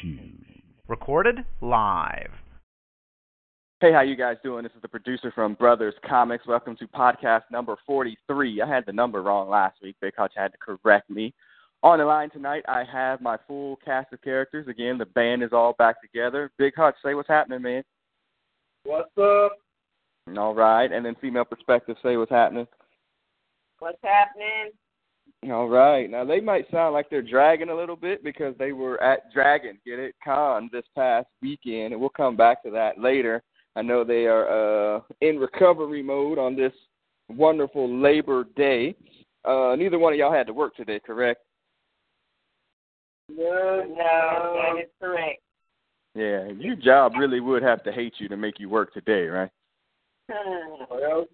Shoes. Recorded live. Hey, how you guys doing? This is the producer from Brothers Comics. Welcome to podcast number 43. I had the number wrong last week. Big Hutch had to correct me. On the line tonight, I have my full cast of characters. Again, the band is all back together. Big Hutch, say what's happening, man. What's up? All right. And then female perspective, say what's happening. What's happening? All right. Now they might sound like they're dragging a little bit because they were at Dragon, get it, Con this past weekend, and we'll come back to that later. I know they are uh, in recovery mode on this wonderful Labor Day. Uh, neither one of y'all had to work today, correct? No, no, that is correct. Yeah, your job really would have to hate you to make you work today, right? Well,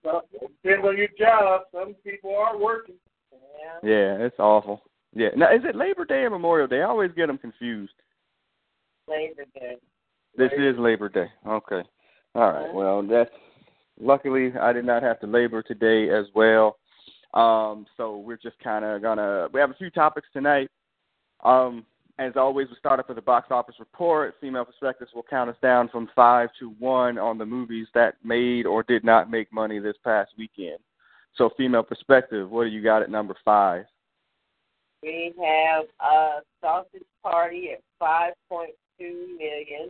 depends on your job. Some people are working. Yeah. Yeah, it's awful. Yeah. Now, is it Labor Day or Memorial Day? I always get them confused. Labor Day. This is Labor Day. Okay. All right. Well, that's luckily I did not have to labor today as well. Um, so we're just kind of gonna we have a few topics tonight. Um, as always, we start off with the box office report. Female perspectives will count us down from five to one on the movies that made or did not make money this past weekend. So, female perspective, what do you got at number five? We have a sausage party at five point two million.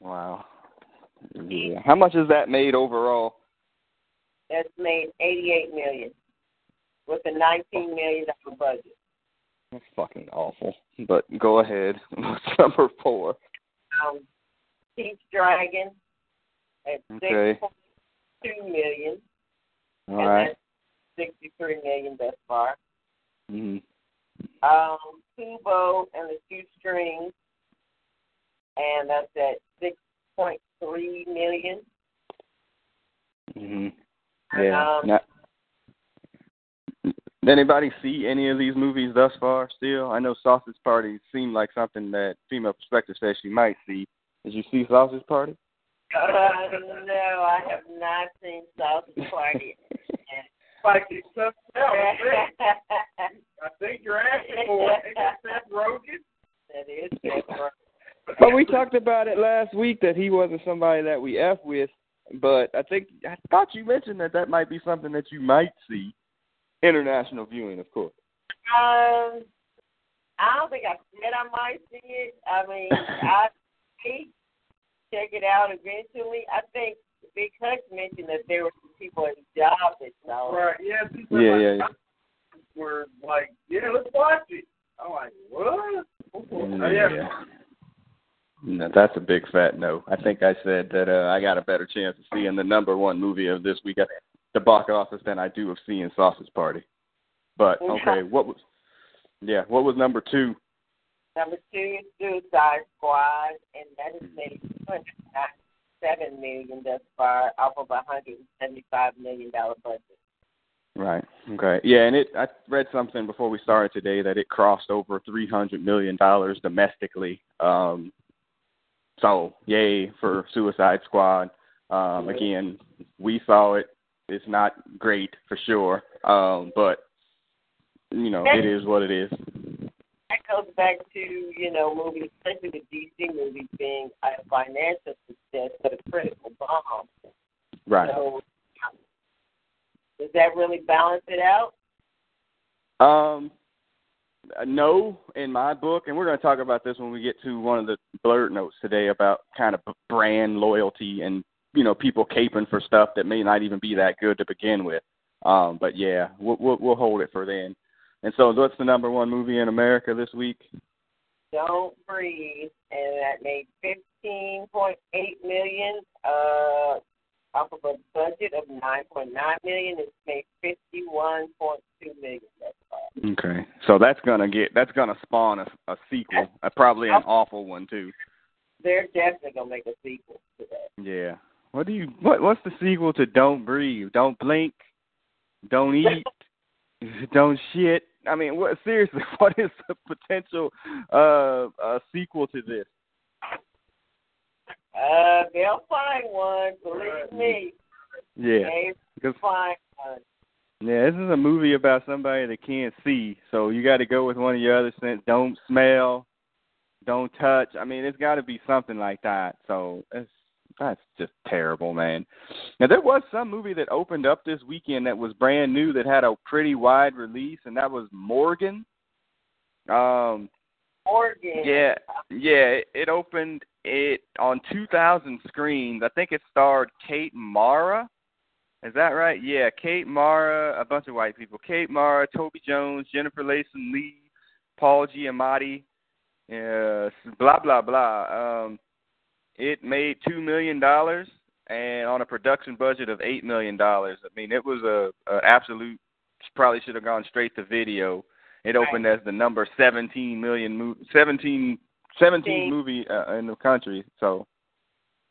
Wow. Yeah. How much has that made overall? That's made eighty eight million with a nineteen million dollar budget. That's fucking awful. But go ahead. What's number four? Um, Pete's Dragon at Okay. six point two million. All and right. that's sixty three million thus far. Mm-hmm. Um, Kubo and the two strings, and that's at six point three million. hmm Yeah. Um, Now, did anybody see any of these movies thus far? Still, I know Sausage Party seemed like something that female perspective says she might see. Did you see Sausage Party? Uh, no, I have not seen Sausage Party. Like it's something else. I think- you're asking for it. That Seth Rogen? that is different. But we talked about it last week that he wasn't somebody that we f with. But I think I thought you mentioned that that might be something that you might see. International viewing, of course. Um, I don't think I said I might see it. I mean, I may check it out eventually. I think Big Hutch mentioned that there were some people in his job that saw it. Right, yeah. people Yeah, like yeah, yeah. Were like, yeah, let's watch it. I'm like, what? Mm, Oh, yeah. yeah. No, that's a big fat no. I think I said that uh, I got a better chance of seeing the number one movie of this week at the box office than I do of seeing Sausage Party. But okay, what was yeah, what was number two? Number two is Suicide Squad, and that is has made seven million thus far, off of a hundred and seventy-five million dollar budget. Right. Okay. Yeah, and it I read something before we started today that it crossed over three hundred million dollars domestically. Um so yay for Suicide Squad. Um again, we saw it. It's not great for sure. Um, but you know, it is what it is. Goes back to you know movies, especially the DC movies being a financial success but a critical bomb. Right. So does that really balance it out? Um, no, in my book, and we're going to talk about this when we get to one of the blurred notes today about kind of brand loyalty and you know people caping for stuff that may not even be that good to begin with. Um, but yeah, we'll, we'll we'll hold it for then. And so, what's the number one movie in America this week? Don't breathe, and that made fifteen point eight million. Uh, off of a budget of nine point nine million, it's made fifty one point two million. Okay, so that's gonna get that's gonna spawn a, a sequel, uh, probably an awful one too. They're definitely gonna make a sequel to that. Yeah. What do you what what's the sequel to Don't Breathe? Don't blink, don't eat, don't shit. I mean, what seriously, what is the potential uh uh sequel to this? Uh, they'll find one. Believe me, Yeah. They'll find one. yeah, this is a movie about somebody that can't see. So you got to go with one of your other senses. Don't smell, Don't Touch. I mean, it's got to be something like that. So it's that's just terrible, man. Now there was some movie that opened up this weekend that was brand new that had a pretty wide release, and that was Morgan. Um, Morgan. yeah, yeah. It, it opened it on 2,000 screens. I think it starred Kate Mara. Is that right? Yeah, Kate Mara, a bunch of white people. Kate Mara, Toby Jones, Jennifer Jason Leigh, Paul Giamatti, uh, blah blah blah. Um, it made two million dollars, and on a production budget of eight million dollars. I mean, it was a, a absolute. Probably should have gone straight to video. It opened as the number 17 million movie, 17, 17 movie uh, in the country. So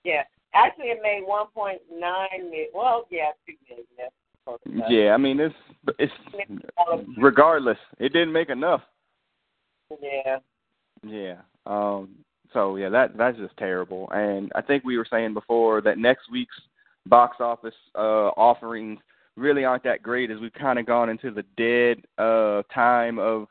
Yeah. Actually, it made 1.9 million. Well, yeah, 2 million. That's yeah, I mean it's it's regardless, it didn't make enough. Yeah. Yeah. Um so yeah, that that's just terrible. And I think we were saying before that next week's box office uh offerings really aren't that great as we've kind of gone into the dead uh time of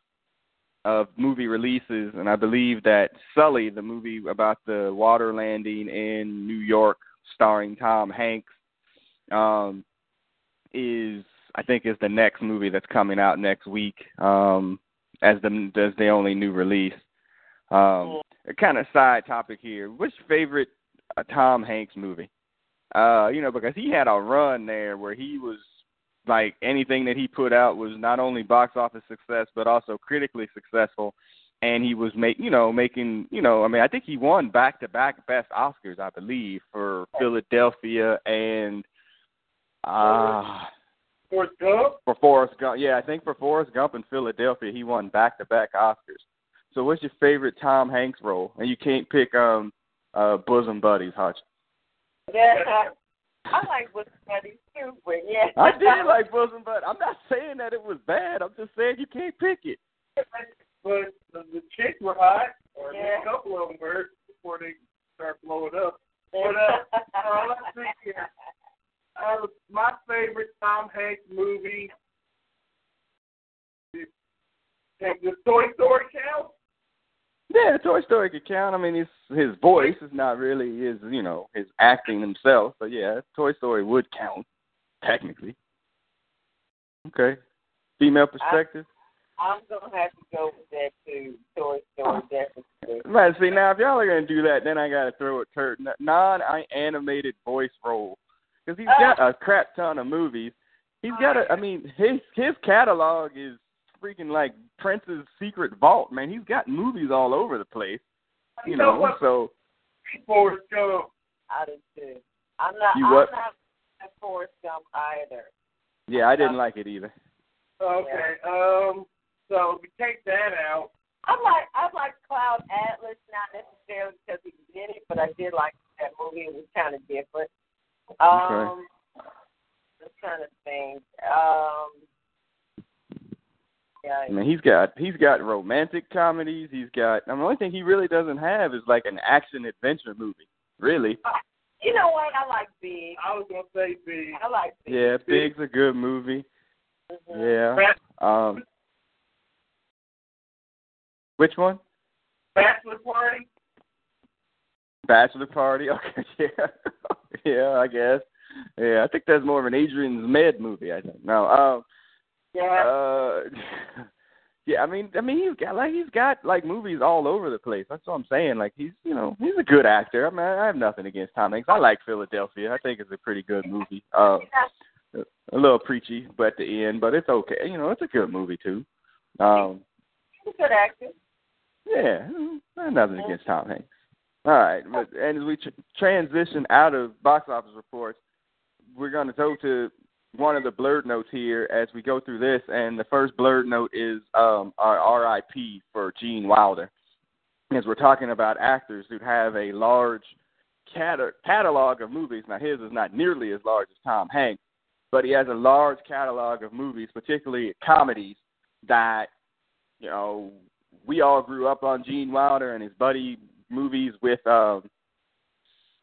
of movie releases and I believe that Sully, the movie about the water landing in New York starring Tom Hanks, um is I think is the next movie that's coming out next week um as the as the only new release. Um a kind of side topic here. What's your favorite uh, Tom Hanks movie? Uh, you know, because he had a run there where he was like anything that he put out was not only box office success but also critically successful and he was make you know making you know I mean I think he won back to back best Oscars I believe for Philadelphia and uh Forrest Gump. for Forrest Gump. Yeah, I think for Forrest Gump in Philadelphia he won back to back Oscars. So what's your favorite Tom Hanks role? And you can't pick um uh bosom buddies, Hutch. Yeah. I like bosom Buddies too, but yeah. I did like bosom buddies. I'm not saying that it was bad. I'm just saying you can't pick it. But the, the chicks were hot, or Yeah. a couple of them were before they start blowing up. But uh, uh, let's see here. Uh, my favorite Tom Hanks movie. Take the Toy Story count. Yeah, Toy Story could count. I mean, his his voice is not really his, you know, his acting himself. But yeah, Toy Story would count technically. Okay, female perspective. I'm gonna have to go with that too. Toy Story, definitely. Right. see now if y'all are gonna do that, then I gotta throw a tur- non-animated voice role because he's uh. got a crap ton of movies. He's got a, I mean, his his catalog is freaking like Prince's Secret Vault. Man, he's got movies all over the place. You You know know, what? so Forrest Gump. I do too. I'm not. You I'm what? not a Forrest Gump either. yeah, I didn't like it either. Okay. Um. So we take that out. I like I like Cloud Atlas, not necessarily because he was in it, but I did like that movie. It was kind of different. Um, I'm trying to think. Um, yeah, I mean, he's got he's got romantic comedies. He's got. I mean, the only thing he really doesn't have is like an action adventure movie. Really. you know what? I like Big. I was gonna say Big. I like Big. Yeah, Big's a good movie. Mhm. Yeah. Um. Which one? Bachelor Party. Bachelor Party. Okay. Yeah. yeah, I guess. Yeah, I think that's more of an Adrian's Med movie. I think. No. Um. Yeah. Uh. Yeah, I mean, I mean, he's got like he's got like movies all over the place. That's what I'm saying. Like he's, you know, he's a good actor. I mean, I have nothing against Tom Hanks. I like Philadelphia. I think it's a pretty good movie. Um, a little preachy, but at the end, but it's okay. You know, it's a good movie too. Um, He's a good actor. yeah, I have nothing against Tom Hanks. All right, but and as we tr- transition out of box office reports, we're going to go to one of the blurred notes here as we go through this. And the first blurred note is um, our RIP for Gene Wilder, as we're talking about actors who have a large cat- catalog of movies. Now his is not nearly as large as Tom Hanks, but he has a large catalog of movies, particularly comedies that you know we all grew up on Gene Wilder and his buddy movies with um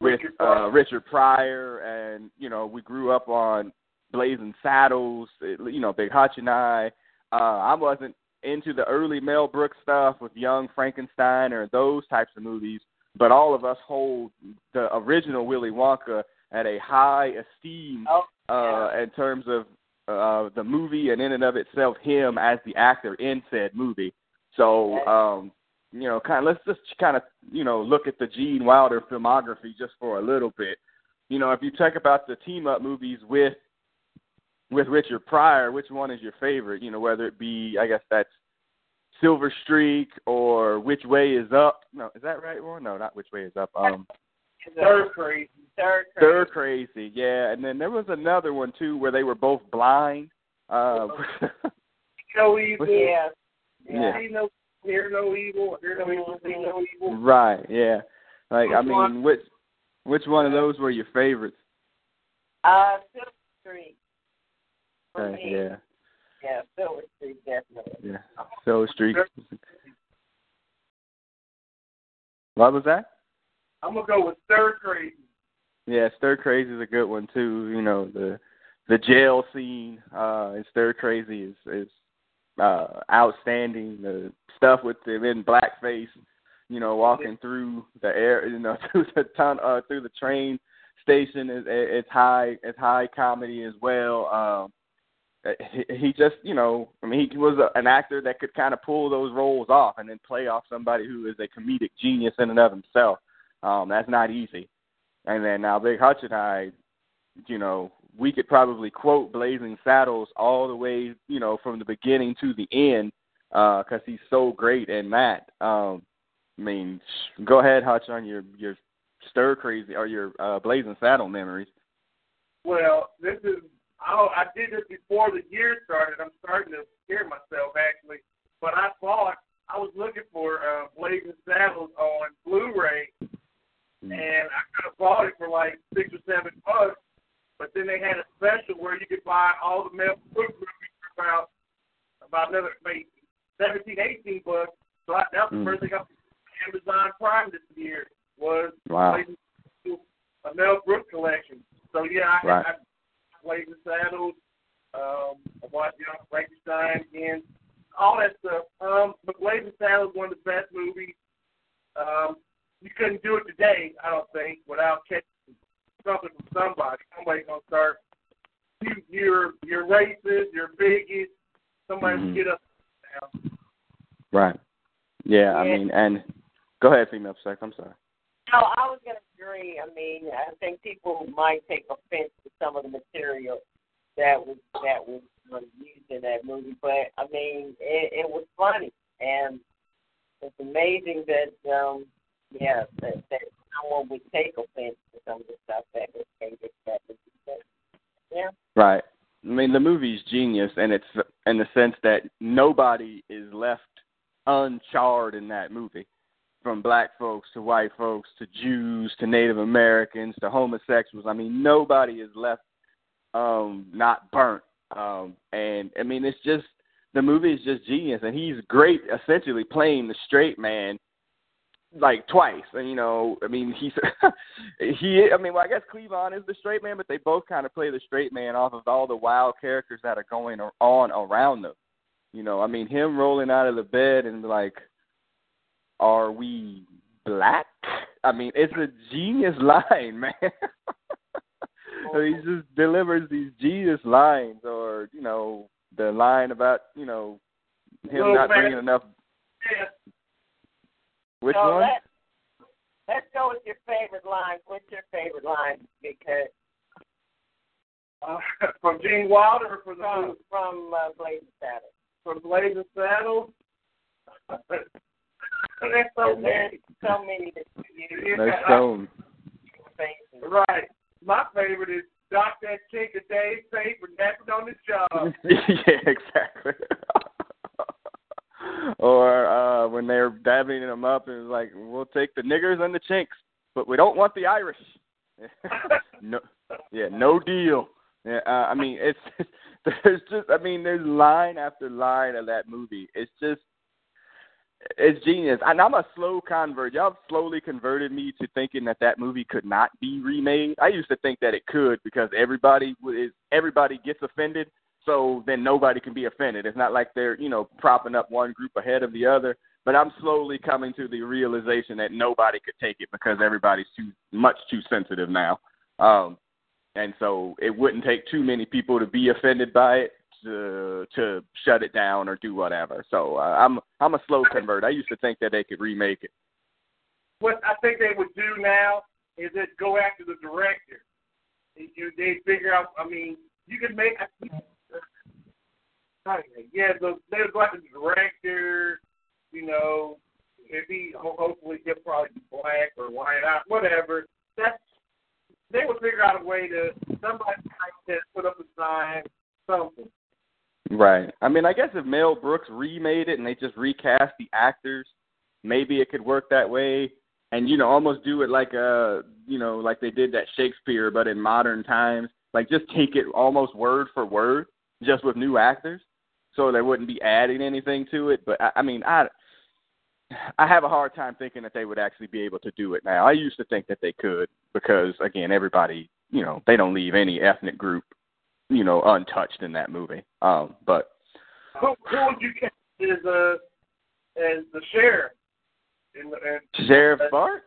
with uh Richard Pryor and you know we grew up on Blazing Saddles, you know Big Hutch and I. Uh I wasn't into the early Mel Brooks stuff with Young Frankenstein or those types of movies, but all of us hold the original Willy Wonka at a high esteem Oh, uh, in terms of uh, the movie and in and of itself, him as the actor in said movie. So, um, you know, kind of let's just kind of you know look at the Gene Wilder filmography just for a little bit. You know, if you talk about the team up movies with with Richard Pryor, which one is your favorite? You know, whether it be I guess that's Silver Streak or Which Way Is Up. No, is that right, Warren? No, not Which Way Is Up. Um, Stir crazy. Stir Crazy. Stir Crazy, yeah. And then there was another one too where they were both blind. Uh, No evil. Yeah. Yeah. See no, hear no evil. Hear no evil. See no evil. right, yeah. Like I Which one? mean, which which one of those were your favorites? Uh, Silver Streak. For me. yeah, Yeah, Silver Streak, definitely. yeah. So Street. What was that? I'm gonna go with stir crazy. Yeah, Stir Crazy is a good one too. You know the the jail scene uh, in Stir Crazy is is uh, outstanding. The stuff with them in blackface, you know, walking through the air, you know, through the ton, uh, through the train station is it's high it's high comedy as well. Um, he, just you know I mean he was a, an actor that could kind of pull those roles off and then play off somebody who is a comedic genius in and of himself. Um, that's not easy. And then now Big Hutch and I, you know, we could probably quote Blazing Saddles all the way, you know, from the beginning to the end, because he's so great in that. Um, I mean, go ahead, Hutch, on your your stir crazy or your uh, Blazing Saddle memories. Well, this is I I did this before the year started. I'm starting to scare myself actually. But I bought I was looking for uh Blazing Saddles on Blu-ray and I could have bought it for like six or seven bucks. But then they had a special where you could buy all the Mel Brooks movies for about about another maybe seventeen, eighteen bucks. So I, that was the Mm. first thing I Amazon Prime this year was Wow. A Mel Brooks collection. So yeah, I, Right. I, I Blazing Saddles, um, I watched Young Frankenstein again, all that stuff. Um, but Blazing Saddles one of the best movies. Um, you couldn't do it today, I don't think, without catching something from somebody. Somebody's gonna start. You, you're you're racist, you're bigot. Somebody's Mhm. get up now. Right. Yeah, I mean, and go ahead, female sex. I'm sorry. No, I was going to agree. I mean, I think people might take offense to some of the material that was that was uh, used in that movie, but I mean, it, it was funny, and it's amazing that, um, yeah, that, that someone would take offense to some of the stuff that was stated that. But, yeah, Right. I mean, the movie's genius, and it's in the sense that nobody is left uncharred in that movie, from black folks to white folks to Jews to Native Americans to homosexuals. I mean, nobody is left um not burnt. Um, and I mean, it's just the movie is just genius, and he's great, essentially playing the straight man like twice. And you know, I mean, he's he. I mean, well, I guess Cleavon is the straight man, but they both kind of play the straight man off of all the wild characters that are going on around them. You know, I mean, him rolling out of the bed and like, "Are we black?" I mean, it's a genius line, man. he just delivers these genius lines, or you know, the line about you know him Little not man. bringing enough. Yeah. Which so one? Let, let's go with your favorite line. What's your favorite line? Because Uh, from Gene Wilder or from from the from uh, Blazing Saddles. from Blazing Saddles. There's so many. so many that you There's so. Right. My favorite is Doc that chick a day's pay for napping on the job. yeah, exactly. or uh when they're dabbing them up and like, we'll take the niggers and the chinks, but we don't want the Irish. no, yeah, no deal. Yeah, uh, I mean, it's there's just, I mean, there's line after line of that movie. It's just, it's genius. And I'm a slow convert. Y'all slowly converted me to thinking that that movie could not be remade. I used to think that it could because everybody is everybody gets offended so then nobody can be offended. It's not like they're you know propping up one group ahead of the other. But I'm slowly coming to the realization that nobody could take it because everybody's too much too sensitive now. Um, and so it wouldn't take too many people to be offended by it to to shut it down or do whatever. So uh, I'm I'm a slow convert. I used to think that they could remake it. What I think they would do now is just go after the director. They, they figure out. I mean, you can make. Yeah, the, they would go after the director. You know, he hopefully he'll probably be black or white whatever. That's they would figure out a way to somebody to put up a sign, something. Right. I mean, I guess if Mel Brooks remade it and they just recast the actors, maybe it could work that way. And you know, almost do it like uh, you know, like they did that Shakespeare, but in modern times. Like just take it almost word for word, just with new actors, so they wouldn't be adding anything to it. But I, I mean, I I have a hard time thinking that they would actually be able to do it now. I used to think that they could because again, everybody, you know, they don't leave any ethnic group, you know, untouched in that movie. Um, but who, who would you cast as uh as the sheriff? In the, in, Sheriff Bart?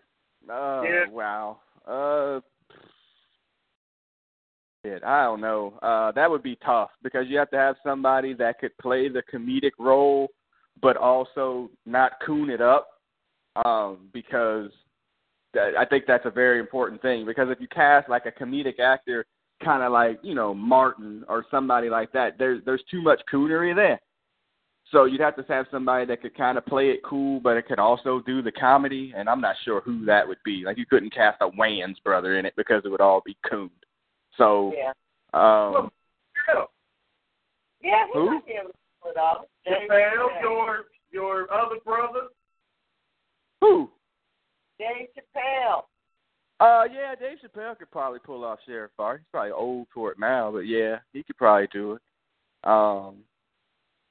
Oh yeah. wow. Uh shit, I don't know. Uh that would be tough because you have to have somebody that could play the comedic role but also not coon it up. Um, because that, I think that's a very important thing. Because if you cast like a comedic actor, kind of like you know Martin or somebody like that, there's there's too much coonery there. So you'd have to have somebody that could kind of play it cool, but it could also do the comedy. And I'm not sure who that would be. Like you couldn't cast a Wayans brother in it because it would all be cooned. So, Yeah. um, Chappelle, Yeah, he Who? might be able to pull it off. Chappelle, Chappelle. your your other brother. who? Dave Chappelle. Uh, yeah, Dave Chappelle could probably pull off Sheriff Bart. He's probably old for it now, but yeah, he could probably do it. Um,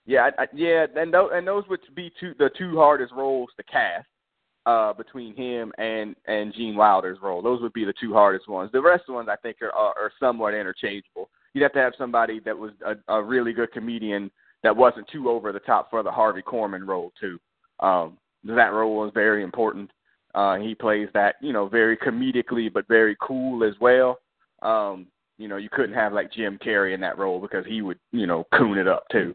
yeah, I, I, yeah, and those and those would be two the two hardest roles to cast. Uh, between him and and Gene Wilder's role, those would be the two hardest ones. The rest of the ones I think are are, are somewhat interchangeable. You'd have to have somebody that was a, a really good comedian that wasn't too over the top for the Harvey Korman role too. Um, that role was very important. Uh, he plays that, you know, very comedically but very cool as well. Um, you know, you couldn't have like Jim Carrey in that role because he would, you know, coon it up too.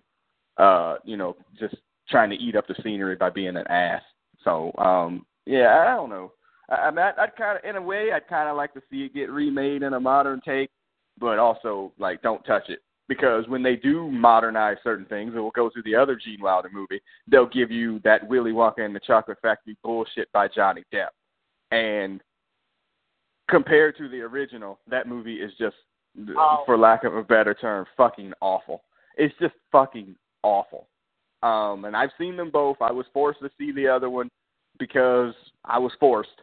Uh, you know, just trying to eat up the scenery by being an ass. So, um, yeah, I don't know. I, I mean, I'd, I'd kind of, in a way, I'd kind of like to see it get remade in a modern take, but also like don't touch it because when they do modernize certain things, and we'll go through the other Gene Wilder movie, they'll give you that Willy Wonka and the Chocolate Factory bullshit by Johnny Depp, and compared to the original, that movie is just, Oh. for lack of a better term, fucking awful. It's just fucking awful. Um, and I've seen them both. I was forced to see the other one because I was forced,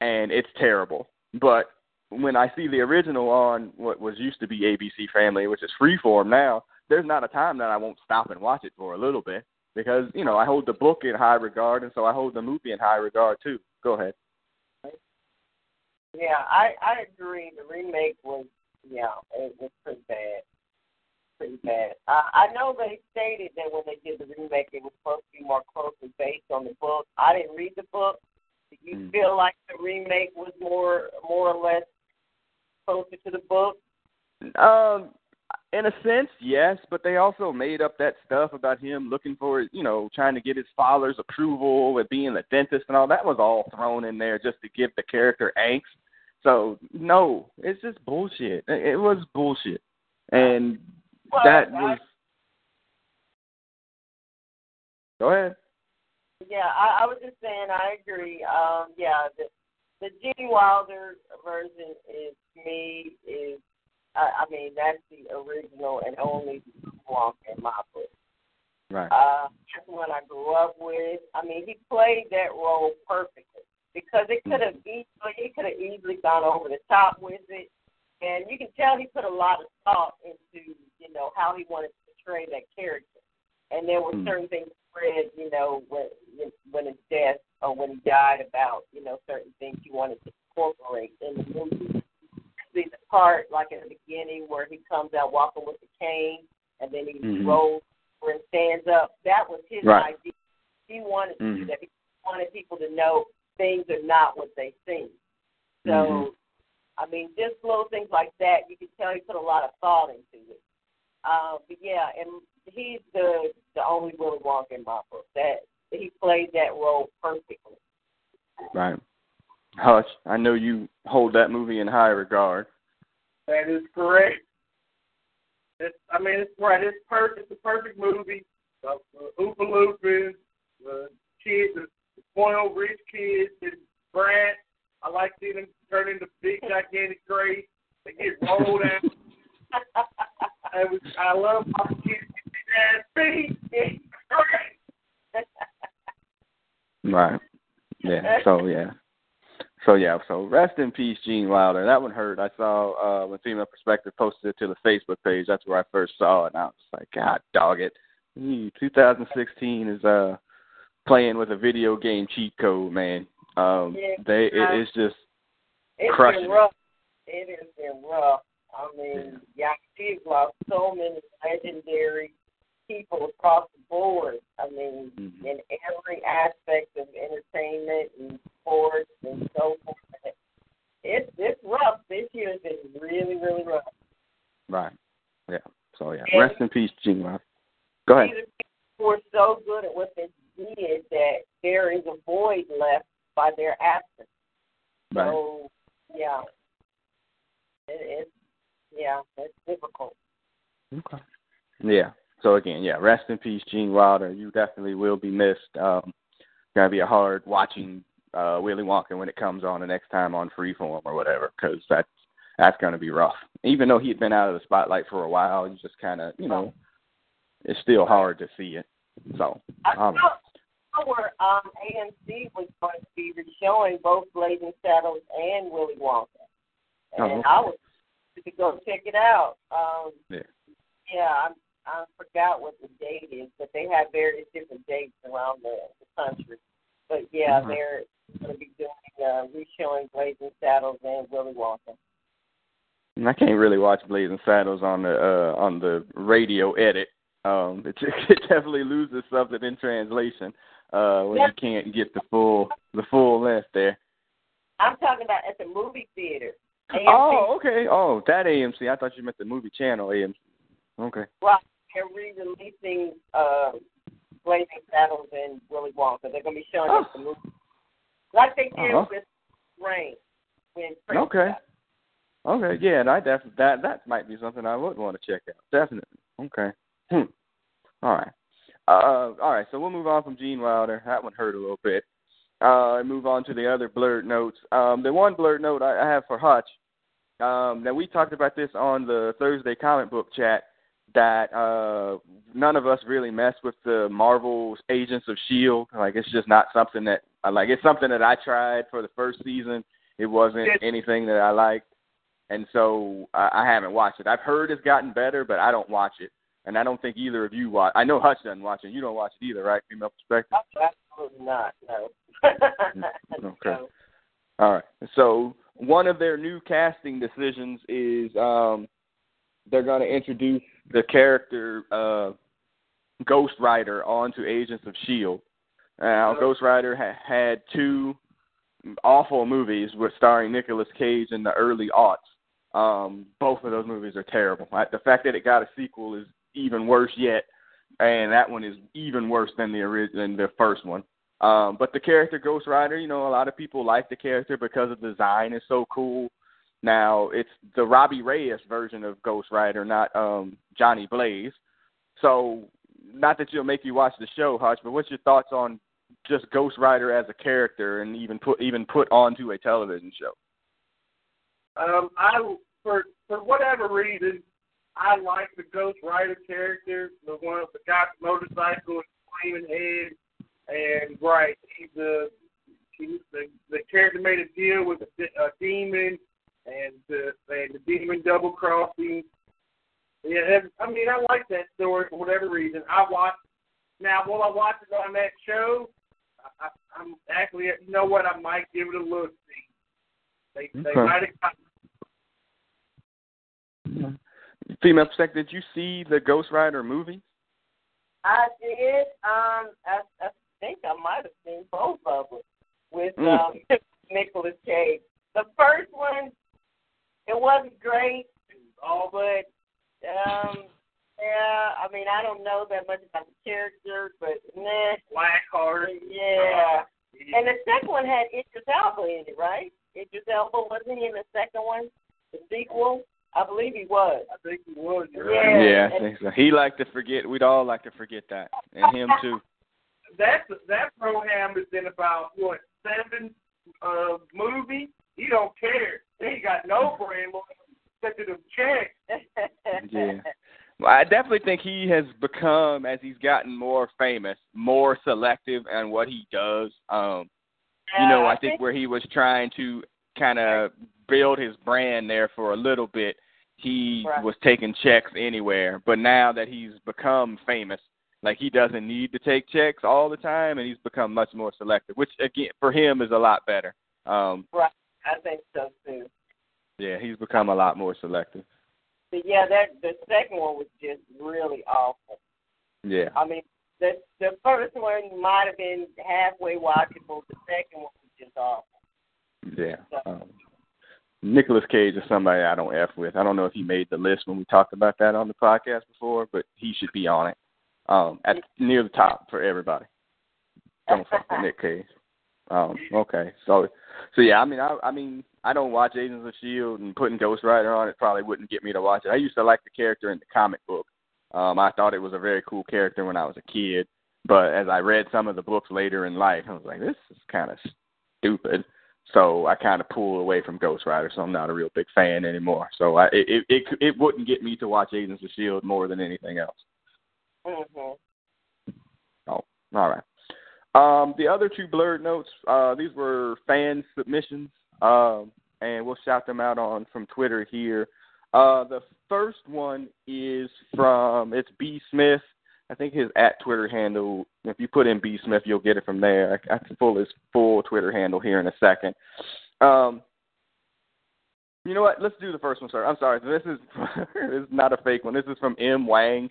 and it's terrible. But when I see the original on what was used to be ABC Family, which is Freeform now, there's not a time that I won't stop and watch it for a little bit because you know I hold the book in high regard, and so I hold the movie in high regard too. Go ahead. Yeah, I I agree. The remake was yeah, it was pretty bad. Pretty bad. Uh, I know they stated that when they did the remake, it was supposed to be more closely based on the book. I didn't read the book. Do you Mm. feel like the remake was more more or less closer to the book? Um, in a sense, yes, but they also made up that stuff about him looking for, you know, trying to get his father's approval with being a dentist and all. That was all thrown in there just to give the character angst. So no, it's just bullshit. It was bullshit, and Well, that I- was. Go ahead. Yeah, I, I was just saying I agree. Um, yeah, the the Gene Wilder version is me is I, I mean that's the original and only Wonka in my book. Right. Uh, that's the one I grew up with. I mean, he played that role perfectly because it could have easily he could have easily gone over the top with it, and you can tell he put a lot of thought into you know how he wanted to portray that character, and there were Mm. certain things read you know when when his death or when he died about you know certain things he wanted to incorporate in the movie. See the part like in the beginning where he comes out walking with the cane and then he Mhm. rolls and stands up. That was his Right. idea. He wanted to do that. He wanted people to know things are not what they seem. So, Mhm. I mean, just little things like that, you can tell he put a lot of thought into it. Uh, but yeah, and he's the the only Willy Wonka in my book. That he played that role perfectly. Right. Hutch, I know you hold that movie in high regard. That is correct. It's, I mean, it's right. It's perfect. It's a perfect movie. The, the Oompa Loompas, the kids, the spoiled rich kids, and Brad. I like seeing them turn into big, gigantic grays. They get rolled out. I, was, I love how the kids ass great. Right. Yeah. So yeah. So yeah. So rest in peace, Gene Wilder. That one hurt. I saw uh when Female Perspective posted it to the Facebook page. That's where I first saw it, and I was like, God, dog it. 2016 is uh playing with a video game cheat code, man. Um, Yeah. they it, it's just It's Crushing been rough. It has been rough. I mean, yeah, she's lost so many legendary people across the board. I mean, Mhm. in every aspect of entertainment and sports and so forth. It's it's rough. This year has been really, really rough. right. Yeah. So yeah. And- Rest in peace, Gene. Go ahead. People were so good at what they did that there is a void left by their absence. Right. So yeah, it, it's yeah, it's difficult. Okay. Yeah. So again, yeah, rest in peace, Gene Wilder. You definitely will be missed. Um, gonna be a hard watching uh, Willy Wonka when it comes on the next time on Freeform or whatever, because that's that's gonna be rough. Even though he'd been out of the spotlight for a while, you just kind of, you know, it's still hard to see it. So, I um, where um, AMC was going to be showing both Blazing Saddles and Willy Wonka, Oh, and okay. I was to go check it out. Um, Yeah. Yeah, I, I forgot what the date is, but they have various different dates around the, the country. But yeah, Mhm. they're going to be doing uh, reshowing Blazing Saddles and Willy Wonka. I can't really watch Blazing Saddles on the uh, on the radio edit. Um, it, it definitely loses something in translation uh, when Yeah. you can't get the full the full length there. I'm talking about at the movie theater. AMC, Oh, okay. Oh, that AMC. I thought you meant the movie channel AMC. Okay. Right, they're re-releasing uh, Blazing Saddles and Willy Wonka. They're going to be showing us the movie, like they did Uh-huh. with Rain. When Prince Okay. Okay. Yeah, and I def- that that might be something I would want to check out. Definitely. Okay. Hmm. All right. Uh, all right. So we'll move on from Gene Wilder. That one hurt a little bit. Uh, and move on to the other blurred notes. Um, the one blurred note I, I have for Hutch. Um, now we talked about this on the Thursday comic book chat that uh, none of us really mess with the Marvel's Agents of Shield. Like it's just not something that I like. It's something that I tried for the first season. It wasn't anything that I liked, and so I, I haven't watched it. I've heard it's gotten better, but I don't watch it, and I don't think either of you watch. I know Hutch doesn't watch it. You don't watch it either, right? Female perspective. Absolutely not. No. Okay. No. All right. So one of their new casting decisions is um, they're going to introduce the character uh, Ghost Rider onto Agents of Shield. Now, Oh. Ghost Rider ha- had two awful movies with starring Nicolas Cage in the early aughts. Um, both of those movies are terrible. The fact that it got a sequel is even worse yet, and that one is even worse than the original than the first one. Um, but the character Ghost Rider, you know, a lot of people like the character because the design is so cool. Now it's the Robbie Reyes version of Ghost Rider, not um, Johnny Blaze. So, not that you'll make you watch the show, Hutch, but what's your thoughts on just Ghost Rider as a character and even put even put onto a television show? Um, I for for whatever reason, I like the Ghost Rider character, the one with the guy with the motorcycle and flaming head, and right, he's the he's the the character made a deal with a, a demon, and the and the demon double crossing. Yeah, and, I mean, I like that story for whatever reason. I watched. Now, will I watch it on that show? I, I, I'm actually, you know what? I might give it a look. See, they they might have got Female perspective, did you see the Ghost Rider movie? I did. Um, I, I think I might have seen both of them with Mm. um Nicolas Cage. The first one, it wasn't great, all but um, yeah. I mean, I don't know that much about the character, but nah, Blackheart. yeah. And the second one had Idris Elba in it, right? Idris Elba wasn't he in the second one, the sequel? I believe he was. I think he was. you're Yeah. right. Yeah, I think so. He liked to forget. We'd all like to forget that, and him too. That that program is in about what seven uh movie. He don't care. He ain't got no brain to them checks. Yeah. Well, I definitely think he has become, as he's gotten more famous, more selective on what he does. Um, you know, Yeah, I think where he was trying to kind of build his brand there for a little bit, he Right. was taking checks anywhere. But now that he's become famous, like he doesn't need to take checks all the time, and he's become much more selective, which again for him is a lot better. Um, I think so too. yeah, he's become a lot more selective. But yeah, that the second one was just really awful. Yeah. I mean, the the first one might have been halfway watchable. The second one was just awful. Yeah. Um, Nicolas Cage is somebody I don't f with. I don't know if he made the list when we talked about that on the podcast before, but he should be on it. Um, at near the top for everybody. Don't fuck with Nick Cage. Um, okay, so so yeah, I mean, I I mean, I don't watch Agents of Shield, and putting Ghost Rider on it probably wouldn't get me to watch it. I used to like the character in the comic book. Um, I thought it was a very cool character when I was a kid, but as I read some of the books later in life, I was like, this is kind of stupid. So I kind of pulled away from Ghost Rider, so I'm not a real big fan anymore. So I, it, it it it wouldn't get me to watch Agents of Shield more than anything else. hmm Oh, all right. Um, the other two blurred notes, uh, these were fan submissions, um, and we'll shout them out on from Twitter here. Uh, the first one is from it's B Smith. I think his at Twitter handle. If you put in B Smith, you'll get it from there. I, I can pull his full Twitter handle here in a second. Um, you know what? Let's do the first one, sir. I'm sorry. This is this is not a fake one. This is from M Wang.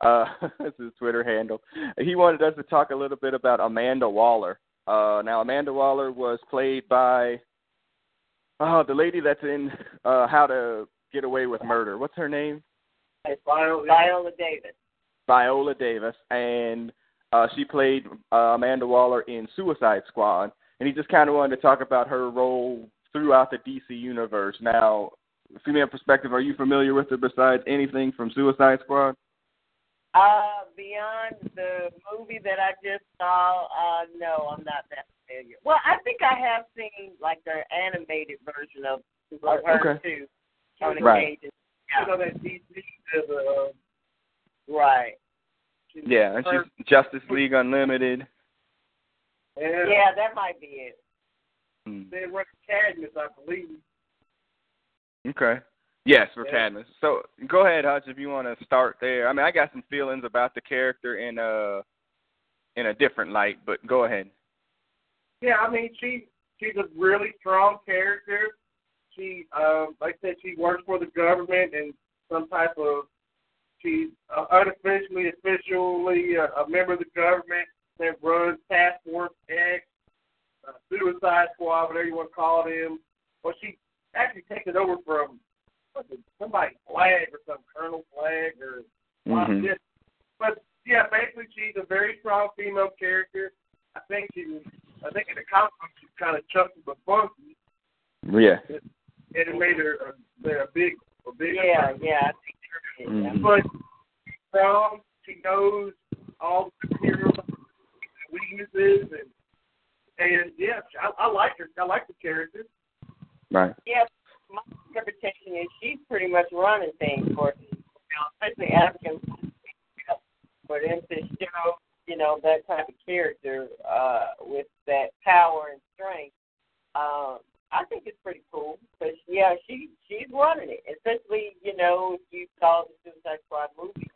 Uh, this is his Twitter handle. He wanted us to talk a little bit about Amanda Waller. Uh, now, Amanda Waller was played by oh, the lady that's in uh, How to Get Away with Murder. What's her name? It's Viola, Viola Davis. Viola Davis, and uh, she played uh, Amanda Waller in Suicide Squad. And he just kind of wanted to talk about her role throughout the DC universe. Now, female perspective, are you familiar with her besides anything from Suicide Squad? Uh, beyond the movie that I just saw, uh, no, I'm not that familiar. Well, I think I have seen like the animated version of, of her Okay. too. On Right. occasion. You know that DC is uh, Right. Yeah, and she's Justice League Unlimited. and Yeah, that might be it. Hmm. they run Cadmus, I believe. Okay. Yes, for Yeah. Cadmus. So go ahead, Hutch, if you want to start there. I mean, I got some feelings about the character in a in a different light, but go ahead. Yeah, I mean she she's a really strong character. She um like I said, she works for the government and some type of she's uh, unofficially, officially a, a member of the government that runs Task Force X, uh, Suicide Squad, whatever you want to call them. Well, she actually takes it over from what's it, somebody Flag or some Colonel Flag or Mhm. just, but yeah, basically she's a very strong female character. I think she, I think in the comic book she's kind of chunky but funky, Yeah. and it made her a, a big, a big. Yeah, yeah. I think it is, yeah. Mhm. But she's strong. She knows all the superhero weaknesses, and and yeah, I, I like her. I like the character. Right. Yeah, my interpretation is she's pretty much running things for, especially African for them to show, you know, that type of character uh, with that power and strength. Um, I think it's pretty cool. But yeah, she she's running it. Especially, you know, if you saw the Suicide Squad movie,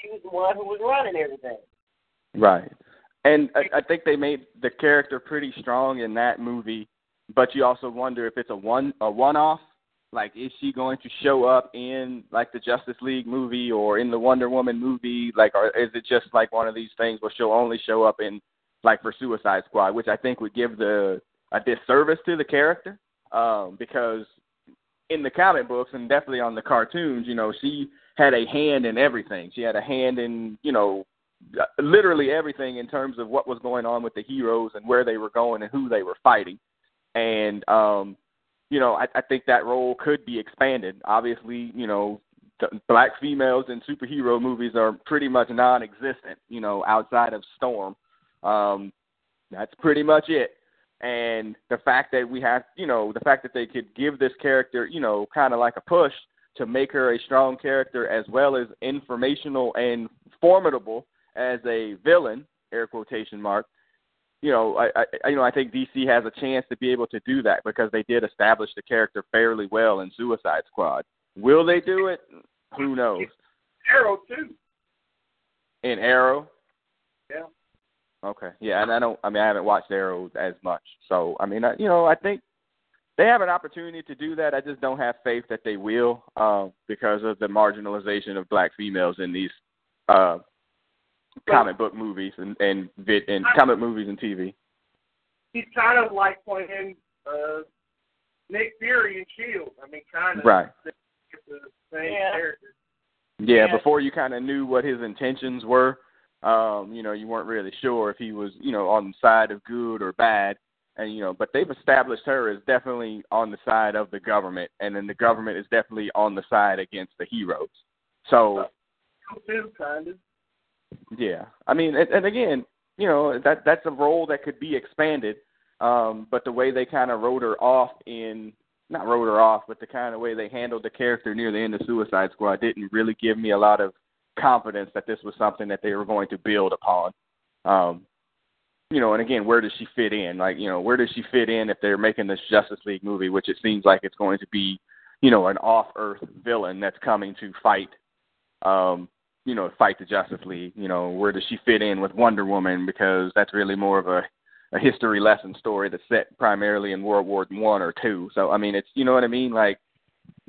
she was the one who was running everything. Right. And I think they made the character pretty strong in that movie, but you also wonder if it's a one a one off Like, is she going to show up in like the Justice League movie or in the Wonder Woman movie? Like, or is it just like one of these things where she'll only show up in like for Suicide Squad, which I think would give the a disservice to the character um, because in the comic books and definitely on the cartoons, you know, she had a hand in everything. She had a hand in, you know, literally everything in terms of what was going on with the heroes and where they were going and who they were fighting. And um, you know, I, I think that role could be expanded. Obviously, you know, black females in superhero movies are pretty much non-existent. You know, outside of Storm, um, that's pretty much it. And the fact that we have, you know, the fact that they could give this character, you know, kind of like a push to make her a strong character as well as informational and formidable as a villain, air quotation mark, you know, I, I you know I think DC has a chance to be able to do that because they did establish the character fairly well in Suicide Squad. Will they do it? Who knows? Arrow too. In Arrow. Yeah. Okay. Yeah, and I don't. I mean, I haven't watched Arrow as much, so I mean, I, you know, I think they have an opportunity to do that. I just don't have faith that they will, um, because of the marginalization of black females in these uh, comic book movies and and vid and comic movies and TV. He's kind of like playing uh, Nick Fury in Shield. I mean, kind of right. The same Yeah. character. Yeah, Yeah. before you kind of knew what his intentions were, um, you know, you weren't really sure if he was, you know, on the side of good or bad. And you know, but they've established her as definitely on the side of the government, and then the government is definitely on the side against the heroes. So Too, kind of. Yeah, I mean, and, and again, you know, that that's a role that could be expanded. Um, but the way they kind of wrote her off in not wrote her off, but the kind of way they handled the character near the end of Suicide Squad didn't really give me a lot of confidence that this was something that they were going to build upon. Um, you know, and again, where does she fit in? Like, you know, where does she fit in if they're making this Justice League movie, which it seems like it's going to be, you know, an off-Earth villain that's coming to fight, um, you know, fight the Justice League. You know, where does she fit in with Wonder Woman? Because that's really more of a a history lesson story that's set primarily in World War One or two. So I mean, it's you know what I mean. Like,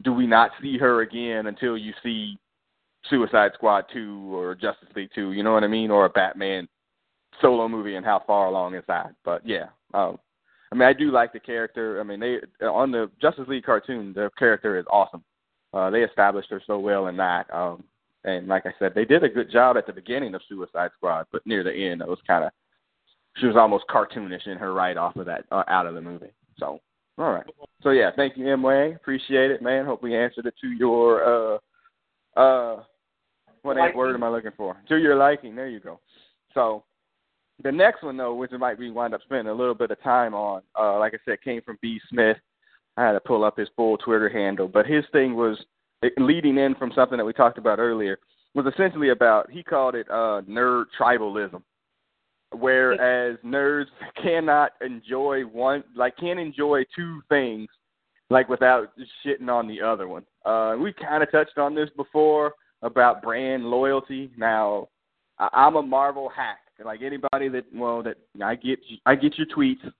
do we not see her again until you see Suicide Squad two or Justice League two? You know what I mean, or a Batman solo movie, and how far along is that? But yeah, um, I mean, I do like the character. I mean, they on the Justice League cartoon, the character is awesome. Uh, they established her so well in that. Um, and like I said, they did a good job at the beginning of Suicide Squad, but near the end, it was kind of she was almost cartoonish in her write off of that uh, out of the movie. So, all right. So yeah, thank you, M. Appreciate it, man. Hope we answered it to your uh uh what Liking. word am I looking for? To your liking. There you go. So the next one though, which might be wind up spending a little bit of time on, uh, like I said, came from B. Smith. I had to pull up his full Twitter handle, but his thing was leading in from something that we talked about earlier was essentially about he called it uh nerd tribalism whereas nerds cannot enjoy one like can't enjoy two things like without shitting on the other one. Uh we kind of touched on this before about brand loyalty. Now I- I'm a Marvel hack. Like anybody that well that I get I get your tweets.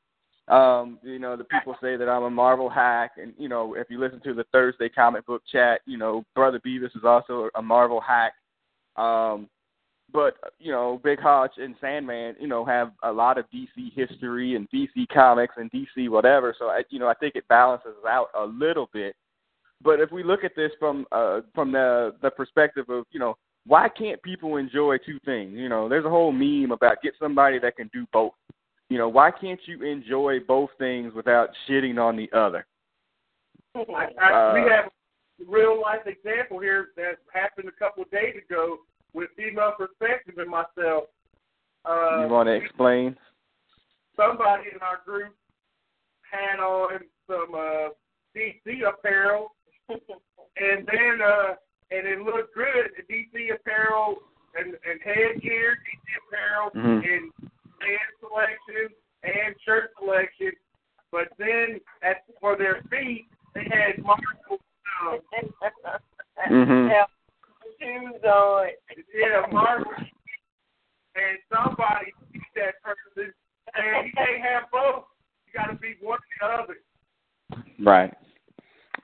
Um, you know, the people say that I'm a Marvel hack and you know, if you listen to the Thursday comic book chat, you know, Brother Beavis is also a Marvel hack. Um but you know, Big Hodge and Sandman, you know, have a lot of DC history and DC comics and DC whatever. So I, you know, I think it balances out a little bit. But if we look at this from uh, from the the perspective of you know, why can't people enjoy two things? You know, there's a whole meme about get somebody that can do both. You know, why can't you enjoy both things without shitting on the other? I, I, Uh, we have a real life example here that happened a couple of days ago with female perspective and myself. Uh, you want to explain? somebody in our group had on some uh, DC apparel, and then uh, and it looked good. DC apparel and, and headgear, DC apparel, Mhm. and pants selection and shirt selection. But then at for their feet, they had Marvel uh, Mhm. Shoes on. yeah, Marvel, and somebody beat that person, and you can't have both. You got to be one or the other. Right.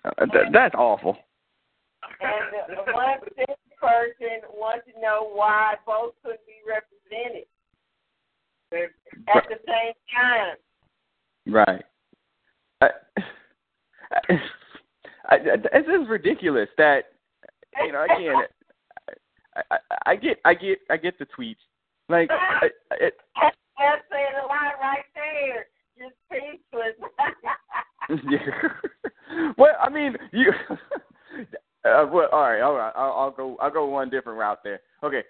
Uh, th- that's awful. And the one person wants to know why both couldn't be represented at the same time. Right. I, I, I, this is ridiculous. That you know, again, I, I, I get, I get, I get the tweets. Like, I, it, That's saying a lot right there. You're speechless. yeah. well, I mean, you. Uh, well, all right, all right. I'll, I'll go. I'll go one different route there. Okay.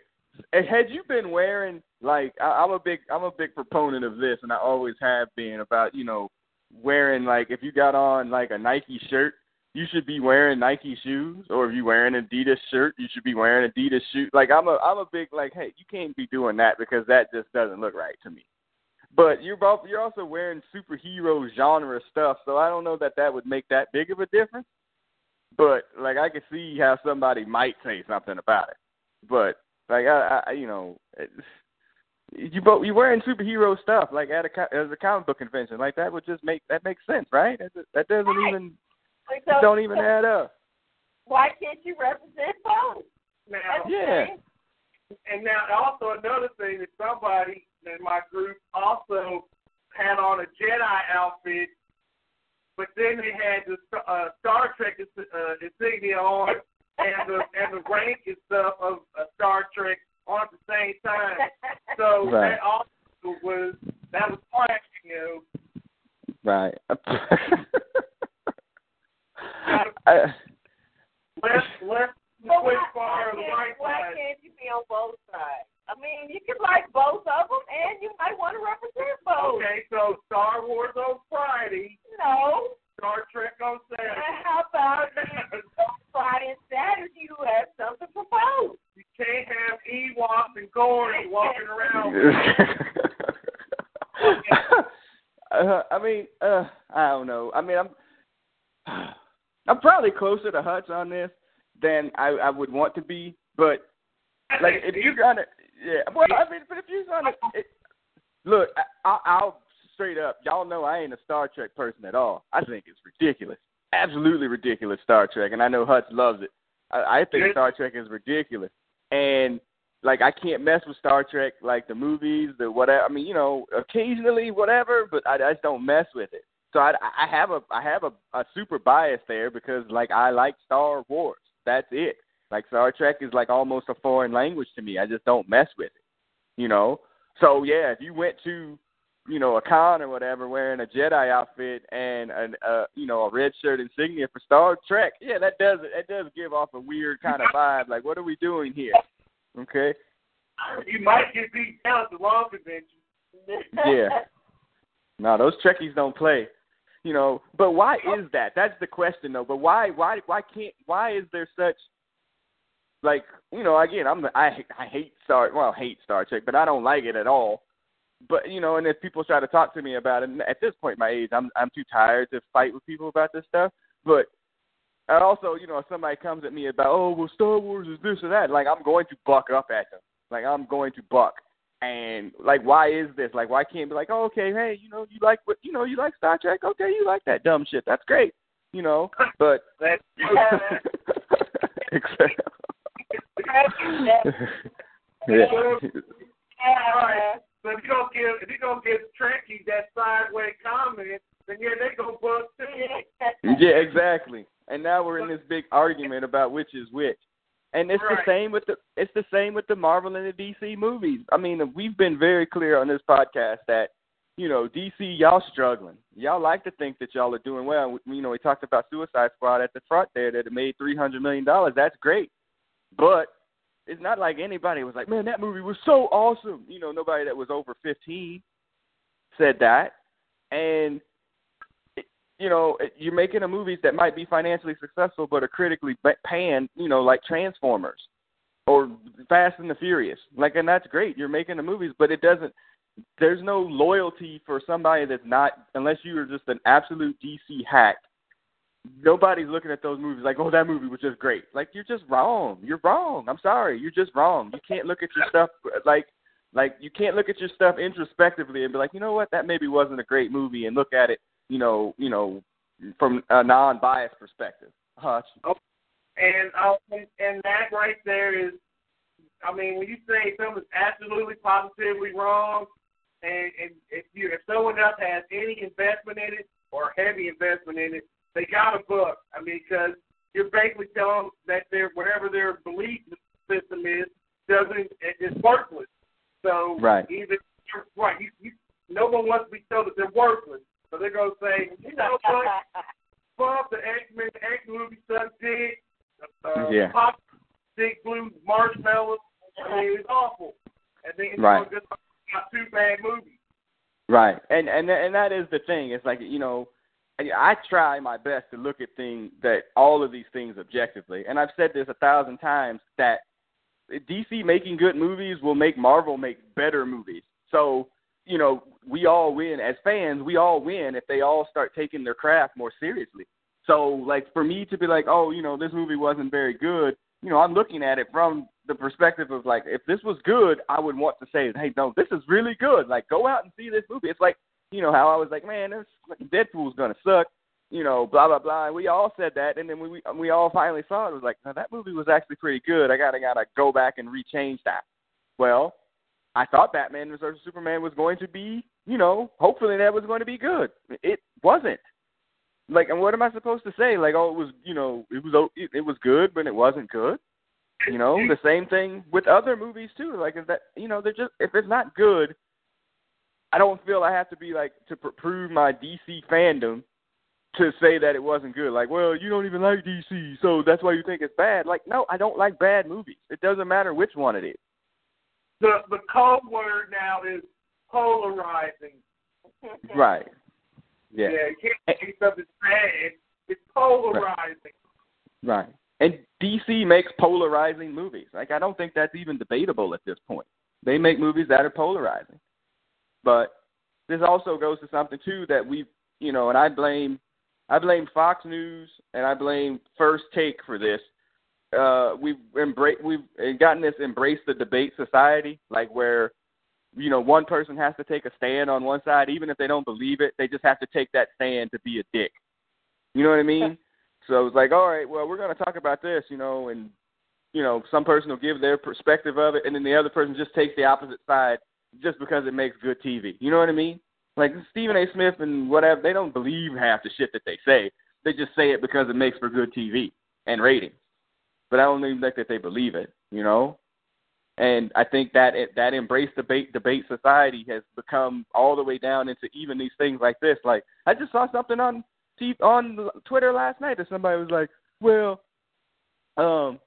Had you been wearing like I, I'm a big I'm a big proponent of this, and I always have been about you know wearing like if you got on like a Nike shirt, you should be wearing Nike shoes, or if you wearing Adidas shirt, you should be wearing Adidas shoes. Like I'm a I'm a big like hey, you can't be doing that because that just doesn't look right to me. But you're both you're also wearing superhero genre stuff, so I don't know that that would make that big of a difference. But like I can see how somebody might say something about it. But like I, I you know, it's, you both you wearing superhero stuff like at a as a comic book convention like that would just make that makes sense, right? That, that doesn't Right. even So- don't even so add up. Why can't you represent both? Now, That's Yeah. thing. and now also another thing that somebody in my group also had on a Jedi outfit, but then they had the uh, Star Trek uh, insignia on and the and the rank and stuff of uh, Star Trek on at the same time. So Right. that also was that was clashing, you know. Right. I, Left left But why, bar why, the can't, right why side. can't you be on both sides? I mean, you can like both of them, and you might want to represent both. Okay, so Star Wars on Friday, No. Star Trek on Saturday. How about Friday and Saturday you have something for both? You can't have Ewoks and Gory walking around. uh, I mean, uh, I don't know. I mean, I'm I'm probably closer to Hutch on this than I, I would want to be, but like if you're gonna, yeah. Well, I mean, but if you're gonna, it, look, I, I, I'll straight up. Y'all know I ain't a Star Trek person at all. I think it's ridiculous, absolutely ridiculous Star Trek, and I know Hutch loves it. I, I think. Star Trek is ridiculous, and like I can't mess with Star Trek, like the movies, the whatever. I mean, you know, occasionally whatever, but I, I just don't mess with it. So I, I have a I have a, a super bias there because like I like Star Wars. That's it. Like Star Trek is like almost a foreign language to me. I just don't mess with it. You know. So yeah, if you went to you know a con or whatever wearing a Jedi outfit and an uh you know a red shirt insignia for Star Trek, yeah, that does it does give off a weird kind of vibe. Like what are we doing here? Okay. You might get beat down at the wrong convention. Yeah. No, those Trekkies don't play. You know, but why is that? That's the question though. But why why why can't why is there such like, you know, again, I'm I I hate Star well, hate Star Trek, but I don't like it at all. But you know, and if people try to talk to me about it, and at this point in my age, I'm I'm too tired to fight with people about this stuff. But I also, you know, if somebody comes at me about, oh, well, Star Wars is this or that, like I'm going to buck up at them. Like I'm going to buck. And like, why is this? Like, why can't be like, oh, okay, hey, you know, you like what, you know, you like Star Trek? Okay, you like that dumb shit. That's great. You know, but That's Except- yeah. So if you don't give if you don't give Trekkie that sideways comment, then yeah, they go bust too. Yeah, exactly. And now we're in this big argument about which is which. And it's Right. the same with the it's the same with the Marvel and the DC movies. I mean, we've been very clear on this podcast that you know DC y'all struggling. Y'all like to think that y'all are doing well. You know, we talked about Suicide Squad at the front there that it made three hundred million dollars. That's great, but it's not like anybody was like, man, that movie was so awesome. You know, nobody that was over fifteen said that, and you know, you're making a movies that might be financially successful but are critically panned, you know, like Transformers or Fast and the Furious. Like, and that's great. You're making the movies, but it doesn't. There's no loyalty for somebody that's not, unless you are just an absolute DC hack. Nobody's looking at those movies like, oh, that movie was just great. Like, you're just wrong. You're wrong. I'm sorry. You're just wrong. You can't look at your stuff like, like you can't look at your stuff introspectively and be like, you know what, that maybe wasn't a great movie, and look at it you know, you know, from a non-biased perspective. Hutch. Oh, and uh, and that right there is, I mean, when you say something's absolutely positively wrong, and, and if you if someone else has any investment in it or heavy investment in it, they got a book. I mean, because you're basically telling them that their whatever their belief system is doesn't is worthless. So right. even right, you, you, no one wants to be told that they're worthless. So they're gonna say, you know what? Fuck the X Men X movie sucks dick. Uh, yeah. Pop big blue marshmallows. I mean, it's awful. And then it's right. just not two bad movies. Right, and and and that is the thing. It's like you know, I try my best to look at things that all of these things objectively, and I've said this a thousand times that DC making good movies will make Marvel make better movies. So you know, we all win as fans. We all win if they all start taking their craft more seriously. So, like for me to be like, oh, you know, this movie wasn't very good. You know, I'm looking at it from the perspective of like, if this was good, I would want to say, hey, no, this is really good. Like, go out and see this movie. It's like, you know, how I was like, man, this Deadpool's gonna suck. You know, blah blah blah. And we all said that, and then we we all finally saw it. It was like, no, that movie was actually pretty good. I gotta gotta go back and rechange that. Well, I thought Batman vs Superman was going to be, you know, hopefully that was going to be good. It wasn't. Like, and what am I supposed to say? Like, oh, it was, you know, it was it, it was good, but it wasn't good. You know, the same thing with other movies too. Like, is that you know, they're just if it's not good, I don't feel I have to be like to pr- prove my DC fandom to say that it wasn't good. Like, well, you don't even like DC, so that's why you think it's bad. Like, no, I don't like bad movies. It doesn't matter which one it is. The the code word now is polarizing. right. Yeah. Yeah, you can't say something's bad. It's polarizing. Right. And DC makes polarizing movies. Like I don't think that's even debatable at this point. They make movies that are polarizing. But this also goes to something too that we, you know, and I blame, I blame Fox News and I blame First Take for this. Uh, we've embraced, we've gotten this embrace the debate society, like where, you know, one person has to take a stand on one side, even if they don't believe it. They just have to take that stand to be a dick. You know what I mean? so it's like, all right, well, we're going to talk about this, you know, and you know, some person will give their perspective of it, and then the other person just takes the opposite side just because it makes good TV. You know what I mean? Like Stephen A. Smith and whatever, they don't believe half the shit that they say. They just say it because it makes for good TV and ratings. But I don't even think that they believe it. You know? And I think that that embrace debate debate society has become all the way down into even these things like this. Like I just saw something on on Twitter last night that somebody was like, "Well, um,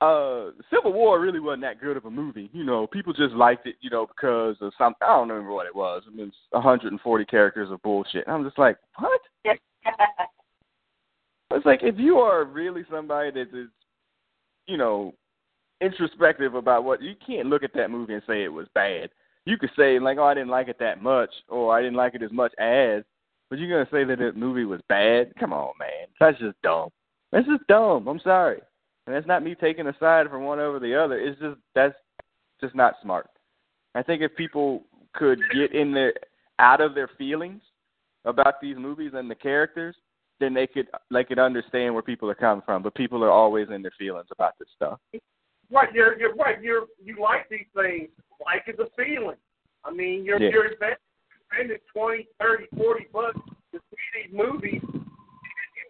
uh Civil War really wasn't that good of a movie. You know, people just liked it, you know, because of some I don't remember what it was. I mean, it's 140 characters of bullshit. And I'm just like, what? it's like if you are really somebody that is, you know, introspective about what you can't look at that movie and say it was bad. You could say like, oh, I didn't like it that much, or I didn't like it as much as. But you're gonna say that the movie was bad? Come on, man. That's just dumb. That's just dumb. I'm sorry. And that's not me taking a side from one over the other. It's just that's just not smart. I think if people could get in their out of their feelings about these movies and the characters, then they could they could understand where people are coming from. But people are always in their feelings about this stuff. Right, you're you're right. You're you like these things. Like is a feeling. I mean, you're Yeah. you're investing, spending twenty, thirty, forty bucks to see these movies.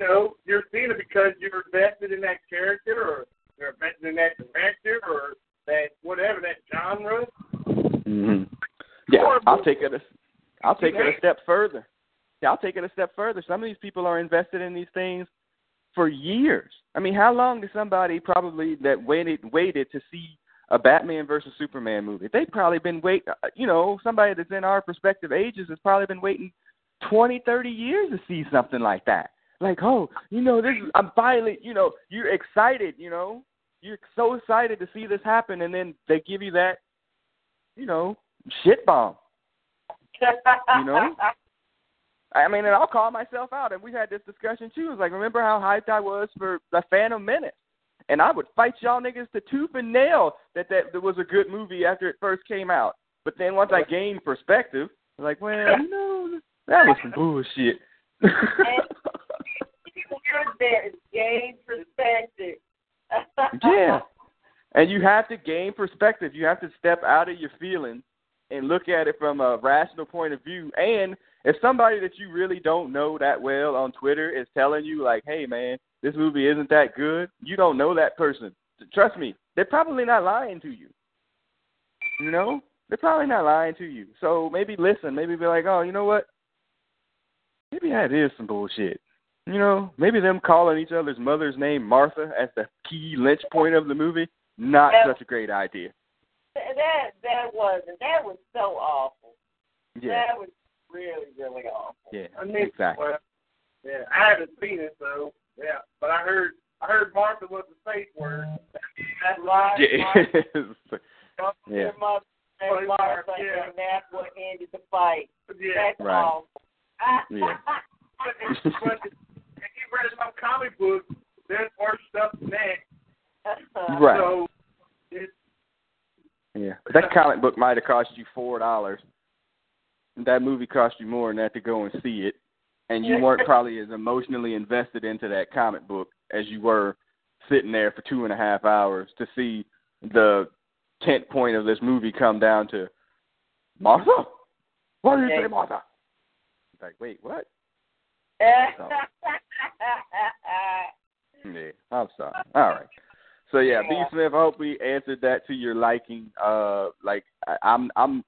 Know, you're seeing it because you're invested in that character, or you're invested in that director, or that whatever that genre. Mm-hmm. Yeah, I'll take it. A, I'll take it a step further. Yeah, I'll take it a step further. Some of these people are invested in these things for years. I mean, how long did somebody probably that waited waited to see a Batman versus Superman movie? They've probably been wait. uh, You know, somebody that's in our respective ages has probably been waiting twenty, thirty years to see something like that. Like, oh, you know, this is. I'm finally. You know, you're excited. You know, you're so excited to see this happen, and then they give you that, you know, shit bomb. You know? I mean, and I'll call myself out, and we had this discussion too. It's like, remember how hyped I was for the Phantom Menace, and I would fight y'all niggas to tooth and nail that that, that was a good movie after it first came out. But then once I gained perspective, I'm like, well, you know, that was some bullshit. There is gain perspective. yeah. And you have to gain perspective. You have to step out of your feelings and look at it from a rational point of view. And if somebody that you really don't know that well on Twitter is telling you like, "Hey man, this movie isn't that good," you don't know that person. Trust me, they're probably not lying to you. You know, they're probably not lying to you. So maybe listen. Maybe be like, "Oh, you know what? Maybe that is some bullshit." You know, maybe them calling each other's mother's name Martha as the key lynch point of the movie, not Yeah. such a great idea. that that wasn't. That was so awful. Yeah, That was really, really awful. yeah, I mean, exactly. Well, yeah, I haven't seen it, so yeah. But I heard I heard Martha was the safe word. That's right. Yeah. Martha, Yeah. your mother and Martha, Yeah. and that's what ended the fight. Yeah. That's Right. awful. Yeah. read some comic books, there's worse stuff than that. Uh-huh. Right. So it's Yeah, that comic book might have cost you four dollars. That movie cost you more than that to go and see it, and you weren't probably as emotionally invested into that comic book as you were sitting there for two and a half hours to see the tent point of this movie come down to Martha. Why do you say Martha? It's like, wait, what? Yeah, I'm sorry. All right. So yeah, B Smith. I hope we answered that to your liking. Uh, like I, I'm, I'm,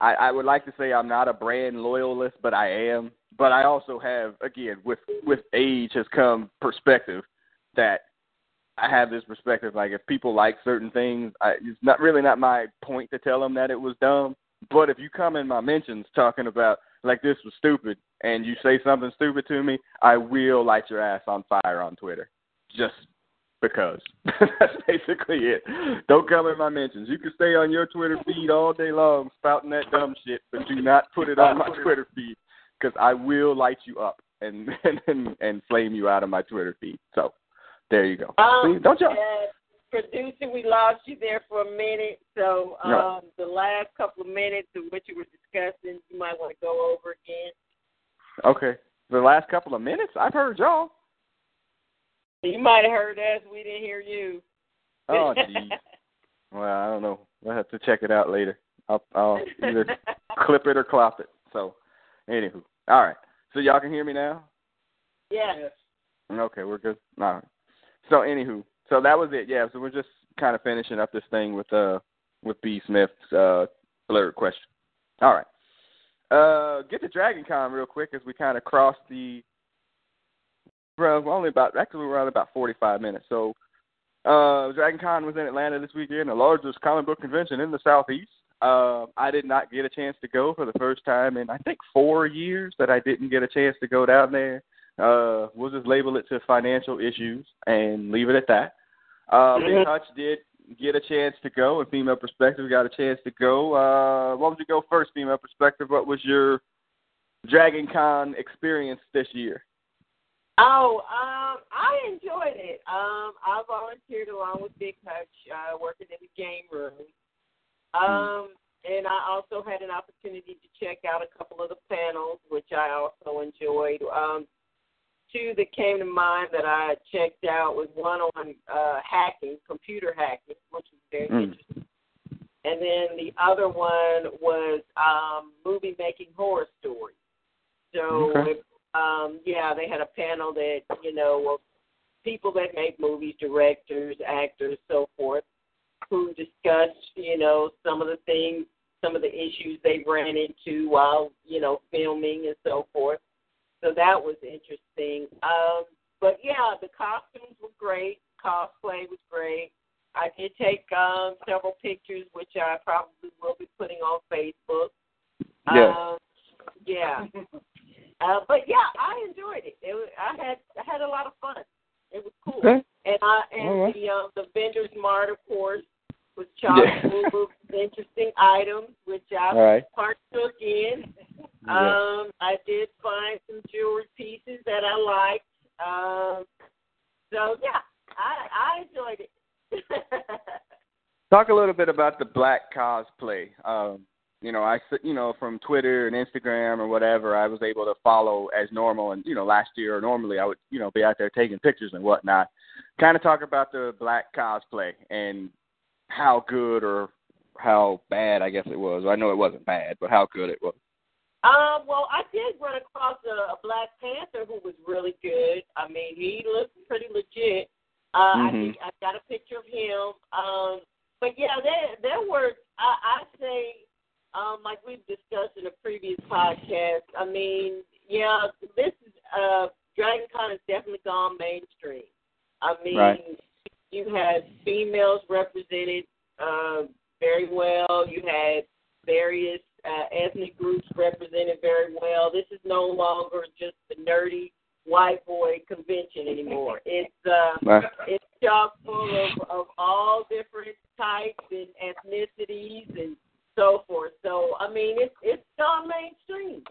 I, I would like to say I'm not a brand loyalist, but I am. But I also have, again, with with age has come perspective that I have this perspective. Like if people like certain things, I, it's not really not my point to tell them that it was dumb. But if you come in my mentions talking about like this was stupid, and you say something stupid to me, I will light your ass on fire on Twitter just because. That's basically it. Don't come in my mentions. You can stay on your Twitter feed all day long spouting that dumb shit, but do not put it on my Twitter feed because I will light you up and, and and flame you out of my Twitter feed. So there you go. Um, See, don't you? Producer, we lost you there for a minute. So um, No. the last couple of minutes of what you were discussing, you might want to go over again. Okay. The last couple of minutes, I've heard y'all. You might have heard us. We didn't hear you. Oh, geez. Well, I don't know. I'll have to check it out later. I'll, I'll either clip it or clop it. So, anywho. All right. So y'all can hear me now? Yes. Okay, we're good. All right. So anywho, so that was it. Yeah. So we're just kind of finishing up this thing with uh with B Smith's uh question. All right. Uh, get to Dragon Con real quick as we kind of cross the. We're only about actually we're around about forty five minutes. So, uh, Dragon Con was in Atlanta this weekend, the largest comic book convention in the southeast. Uh, I did not get a chance to go for the first time in I think four years that I didn't get a chance to go down there. Uh, we'll just label it to financial issues and leave it at that. Uh, Big Hutch did get a chance to go, and Female Perspective got a chance to go. Uh, what would you go first, Female Perspective? What was your Dragon Con experience this year? Oh, um, I enjoyed it. Um, I volunteered along with Big Hutch, uh, working in the game room. Um, and I also had an opportunity to check out a couple of the panels, which I also enjoyed. Um, two that came to mind that I checked out was one on uh, hacking, computer hacking, which was very Mm. interesting. And then the other one was um, movie making horror stories. So, Okay. um, yeah, they had a panel that you know of people that make movies, directors, actors, so forth, who discussed you know some of the things, some of the issues they ran into while you know filming and so forth. So that was interesting. Um, but yeah, the costumes were great. Cosplay was great. I did take um, several pictures, which I probably will be putting on Facebook. Yes. Um, yeah. uh, but yeah, I enjoyed it. it was, I had I had a lot of fun. It was cool. Okay. And I and All right. the um, the vendors mart, of course, was chock Yeah. full of interesting items, which I All right. partook in. Um, I did find some jewelry pieces that I liked. Um, so yeah, I I enjoyed it. Talk a little bit about the black cosplay. Um, you know, I you know from Twitter and Instagram or whatever, I was able to follow as normal. And you know, last year normally I would you know be out there taking pictures and whatnot. Kind of talk about the black cosplay and how good or how bad I guess it was. I know it wasn't bad, but how good it was. Um, well, I did run across a, a Black Panther who was really good. I mean, he looked pretty legit. Uh, Mhm. I think I got a picture of him. Um, but yeah, there there were I, I say, um, like we've discussed in a previous podcast. I mean, yeah, this is uh, Dragon Con has definitely gone mainstream. I mean, Right. you had females represented uh, very well. You had various uh, ethnic groups represented very well. This is no longer just the nerdy white boy convention anymore. It's uh, Right. it's chock full of, of all different types and ethnicities and so forth. So I mean, it's it's gone mainstream.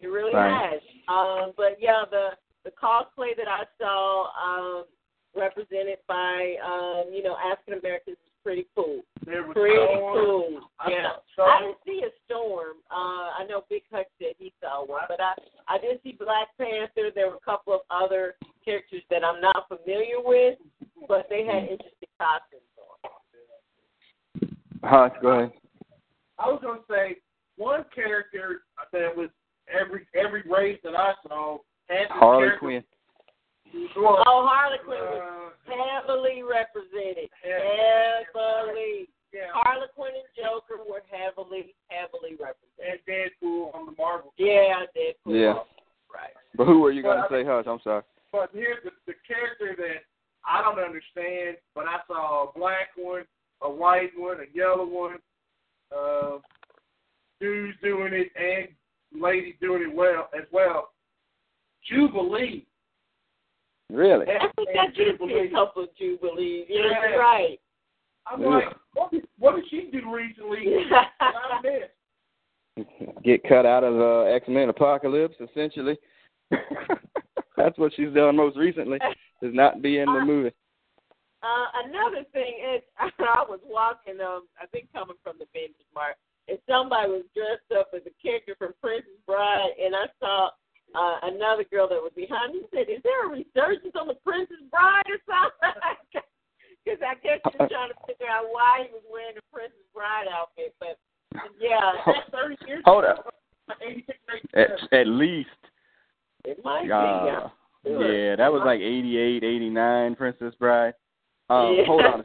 It really Right. has. Um, but yeah, the the cosplay that I saw um, represented by um, you know African Americans was pretty cool. There was Pretty Storm. cool. I Yeah. saw I didn't see a storm. Uh, I know Big Hutch said he saw one, but I I did see Black Panther. There were a couple of other characters that I'm not familiar with, but they had interesting costumes on. Huh? Go ahead. I was gonna say one character that was every every race that I saw had Harley Quinn. Well, Oh, Harley Quinn was uh, heavily represented. Yeah. Heavily. yeah, Harley Quinn and Joker were heavily, heavily represented. and Deadpool on the Marvel. Yeah, Deadpool. Yeah. Right. But who were you gonna say, Hutch? I'm sorry. But here's the, the character that I don't understand, but I saw a black one, a white one, a yellow one, uh, dudes doing it and ladies doing it well as well. Jubilee. Really? I think that Jubilee. couple of Jubilees. Yeah, Yeah. you're right. I'm Yeah. like, what did, what did she do recently? I missed? Get cut out of uh, X Men Apocalypse, essentially. That's what she's done most recently. Is not be in the movie. Uh, another thing is, I was walking, um, I think coming from the Vintage Mart, and somebody was dressed up as a character from Princess Bride, and I saw uh, another girl that was behind me. Said, "Is there a resurgence on the Princess Bride or something?" Because I guess she was trying to figure out why he was wearing the Princess Bride outfit. But yeah, That's 30 years Hold ago. up. At, at least. it might Uh, be. Yeah. Yeah, that was like 88, 89, Princess Bride. Um, Yeah. Hold on.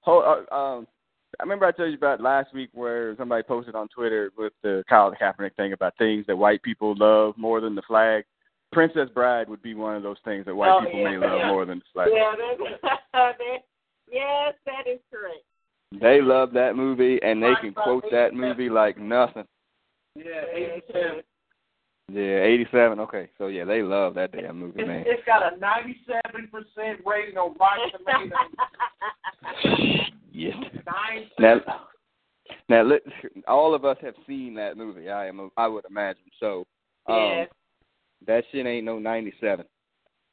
Hold, uh, um, I remember I told you about last week where somebody posted on Twitter with the Colin Kaepernick thing about things that white people love more than the flag. Princess Bride would be one of those things that white Oh, people yeah, may love yeah. more than the flag. Yeah, that, that, yes, that is correct. They love that movie and they Right, can quote that movie like nothing. Yeah, 87. Yeah, 87. Okay, so yeah, they love that damn movie, It's, man. it's got a 97% rating on Rotten Tomatoes. Yeah. Nine Now, now, let, all of us have seen that movie. I am, I would imagine. So, um, Yes. that shit ain't no 97.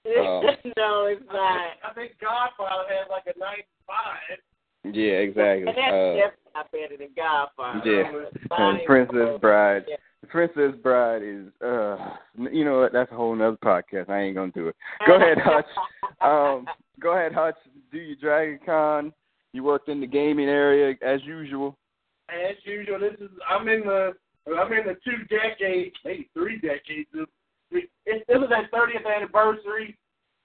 Um, no, it's I not. think, I think Godfather had like a 95. Yeah, exactly. And that's Uh, definitely not better than Godfather. yeah. And Princess Bride. Yeah. Princess Bride is, uh, you know what? That's a whole nother podcast. I ain't gonna do it. Go ahead, Hutch. Um, go ahead, Hutch. Do your Dragon Con. You worked in the gaming area as usual. As usual, this is I'm in the I'm in the two decades, maybe three decades of. It's, this is our 30th anniversary.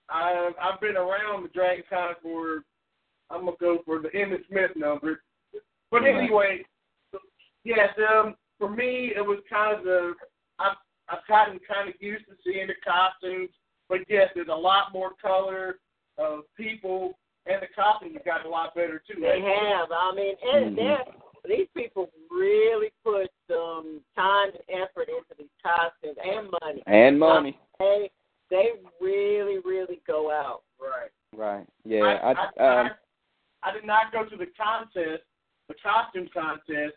I've I've been around the Dragon Con for I'm gonna go for the Emmitt Smith number. But anyway, yes, um, for me it was kind of the I've I've gotten kind of used to seeing the costumes, but yes, there's a lot more color of people, and the costumes have gotten a lot better too. They have. I mean, and Mhm. they're- these people really put some time and effort into these costumes and money. And money. They they really really go out. Right. Right. Yeah. I, I, I, um, I, I did not go to the contest, the costume contest,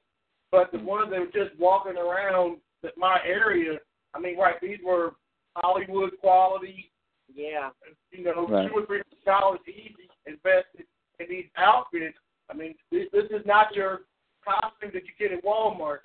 but the ones that were just walking around that my area. I mean, right, these were Hollywood quality. Yeah. You know, Right. two or three dollars easy invested in these outfits. I mean, this, this is not your costume that you get at Walmart.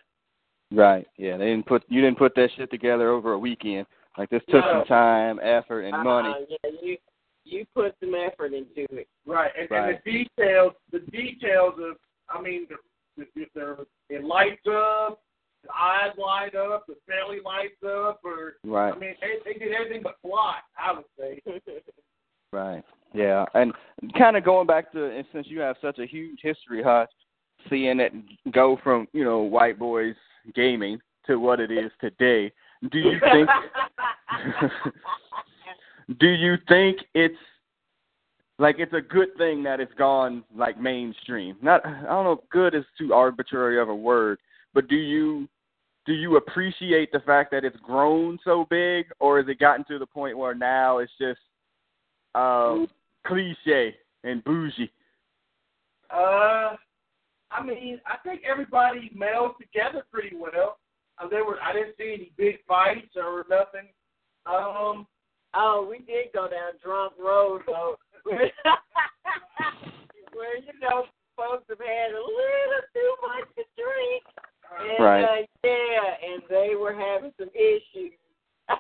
Right. Yeah. They didn't put you didn't put that shit together over a weekend. Like this took No. some time, effort, and money. Uh, yeah, you you put some effort into it. Right, and, Right. and the details, the details of, I mean, the, the, if there, it lights up, the eyes light up, the belly lights up, or Right. I mean, they, they did everything but fly. I would say. Right. Yeah. And kind of going back to and since you have such a huge history, Hutch, seeing it go from you know white boys gaming to what it is today. Do you think? do you think it's like it's a good thing that it's gone like mainstream? Not I don't know if good is too arbitrary of a word, but do you do you appreciate the fact that it's grown so big or has it gotten to the point where now it's just um cliche and bougie? Uh, I mean, I think everybody melds together pretty well. Uh, there were, I didn't see any big fights or nothing. Um, oh, we did go down drunk road though. Where you know folks have had a little too much to drink. And, Right. Uh, yeah, and they were having some issues. uh,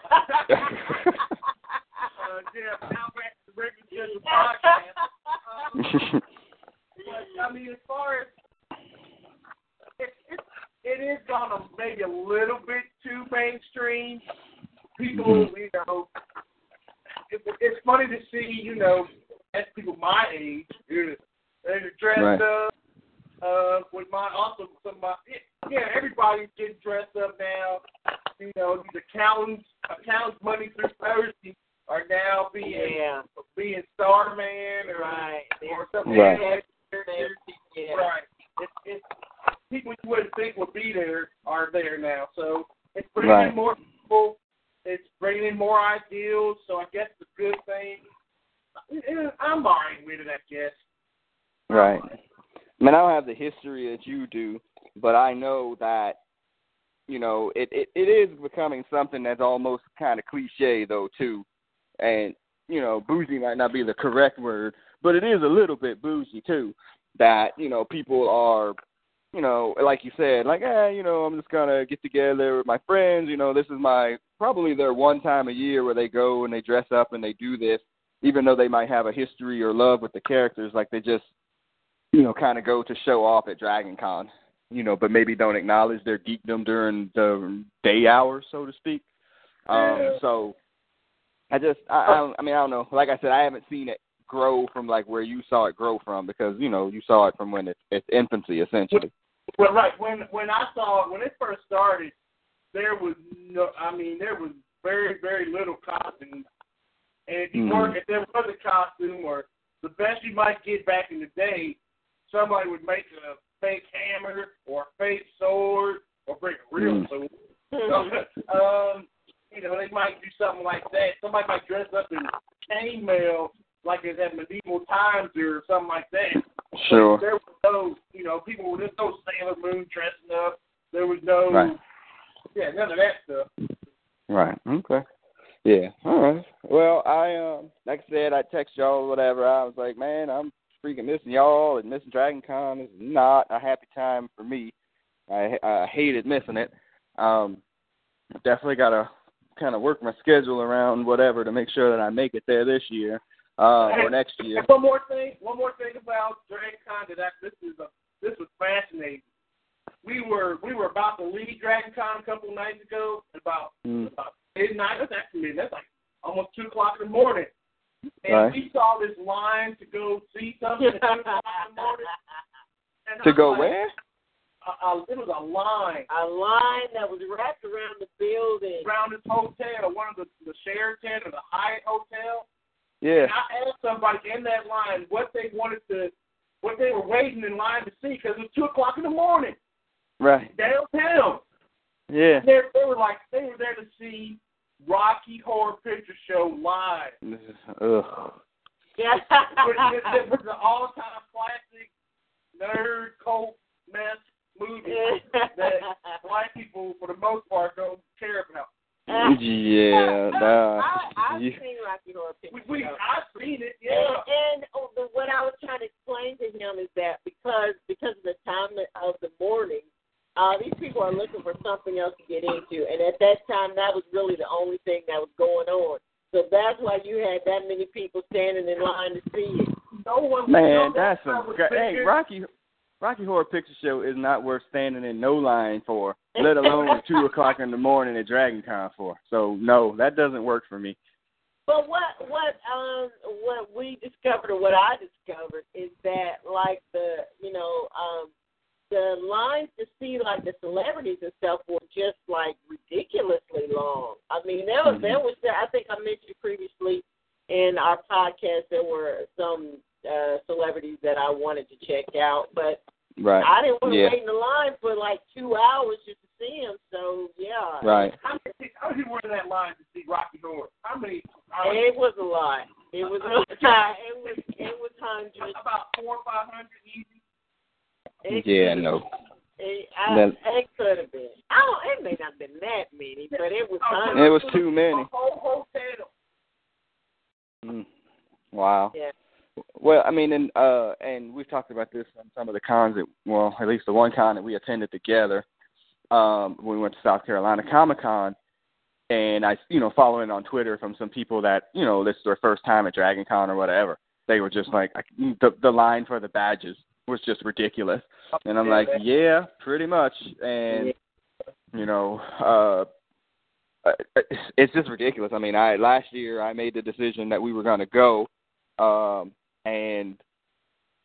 yeah, now back to the regular scheduled podcast. Um, But, I mean, as far as it, it, it is gone a, maybe a little bit too mainstream. People, Mhm. you know, it, it's funny to see, you know, as people my age, they're they're dressed Right. up. Uh, with my also some of my yeah, everybody's getting dressed up now. You know, these accountants, accountants Monday through Thursday are now being yeah, being Starman or right. or something. Right. like that. Yeah. Right. It's, it's people you wouldn't think would be there are there now. So it's bringing Right. in more people. It's bringing in more ideals. So I guess it's a good thing. I'm buying with it, I guess. Right. I mean, I don't have the history that you do, but I know that you know it it, it is becoming something that's almost kind of cliche though too, and you know bougie might not be the correct word, but it is a little bit bougie too. That you know people are, you know, like you said, like eh, you know, I'm just gonna get together with my friends. You know, this is my probably their one time a year where they go and they dress up and they do this, even though they might have a history or love with the characters. Like they just you know, kind of go to show off at Dragon Con, you know, but maybe don't acknowledge their geekdom during the day hours, so to speak. Um, so I just, I, I, don't, I mean, I don't know. Like I said, I haven't seen it grow from like where you saw it grow from because you know you saw it from when it's its infancy essentially. Well, right when when I saw it when it first started, there was no. I mean, there was very very little costumes, and if you Mhm. weren't, if there was a costume or the best you might get back in the day, somebody would make a fake hammer or a fake sword or bring a real Mm. sword. um, you know, they might do something like that. Somebody might dress up in chainmail like it's at medieval times or something like that. Sure. There was no, you know, people. There's no Sailor Moon dressing up. There was no, Right. yeah, none of that stuff. Right. Okay. Yeah. All right. Well, I um, like I said, I text y'all or whatever. I was like, man, I'm freaking missing y'all and missing Dragon Con is not a happy time for me. I I hated missing it. Um, definitely got to kind of work my schedule around whatever to make sure that I make it there this year uh, or next year. One more thing, one more thing about Dragon Con that I, this is a, this was fascinating. We were we were about to leave Dragon Con a couple of nights ago. About Mm. about midnight. That's actually that's like almost two o'clock in the morning. And Right. we saw this line to go see something at two o'clock in the morning. And To I'm go like, where? Uh, uh, it was a line A line that was wrapped around the building. around this hotel, one of the the Sheraton or the Hyatt hotel. Yeah. And I asked somebody in that line what they wanted to, what they were waiting in line to see because it was two o'clock in the morning Right. downtown. Yeah. They, they were like they were there to see Rocky Horror Picture Show live, This is, ugh. Yeah. which, which, which an all-time classic nerd cult mess movie that black people, for the most part, don't care about. Yeah. Nah. I, I've You- seen Rocky Horror Picture We, we Show. I've seen it, And, yeah. and oh, the, what I was trying to explain to him is that because because of the time of the morning, uh, these people are looking for something else to get into. And at that time, that was really the only thing that was going on. So that's why you had that many people standing in line to see it. No one. Man, that's was gra- Hey, Rocky, Rocky Horror Picture Show is not worth standing in no line for, let alone at two o'clock in the morning at Dragon Con for. So no, that doesn't work for me. But what what um what we discovered or what I discovered is that like the you know um the lines to see like the celebrities and stuff were just like ridiculously long. I mean there was there was I think I mentioned previously in our podcast there were some uh celebrities that I wanted to check out, but Right. I didn't want to Yeah. wait in the line for like two hours just to see them. So yeah, Right. How many, how many were in that line to see Rocky Horror? How many? How many it was a lot. It was a, it was it was hundreds. about four or five hundred easy. It Yeah, no. It, I, Then- it could have been. I don't. It may not have been that many, but it was Oh, hundreds. It was too many. A whole hotel. Mm. Wow. Yeah. Well, I mean, and uh, and we've talked about this on some of the cons that, well, at least the one con that we attended together. Um, when we went to South Carolina Comic Con, and I, you know, following on Twitter from some people that, you know, this is their first time at Dragon Con or whatever. They were just like, I, the the line for the badges was just ridiculous, and I'm like, yeah, pretty much, and you know, uh, it's just ridiculous. I mean, I last year I made the decision that we were going to go, um, and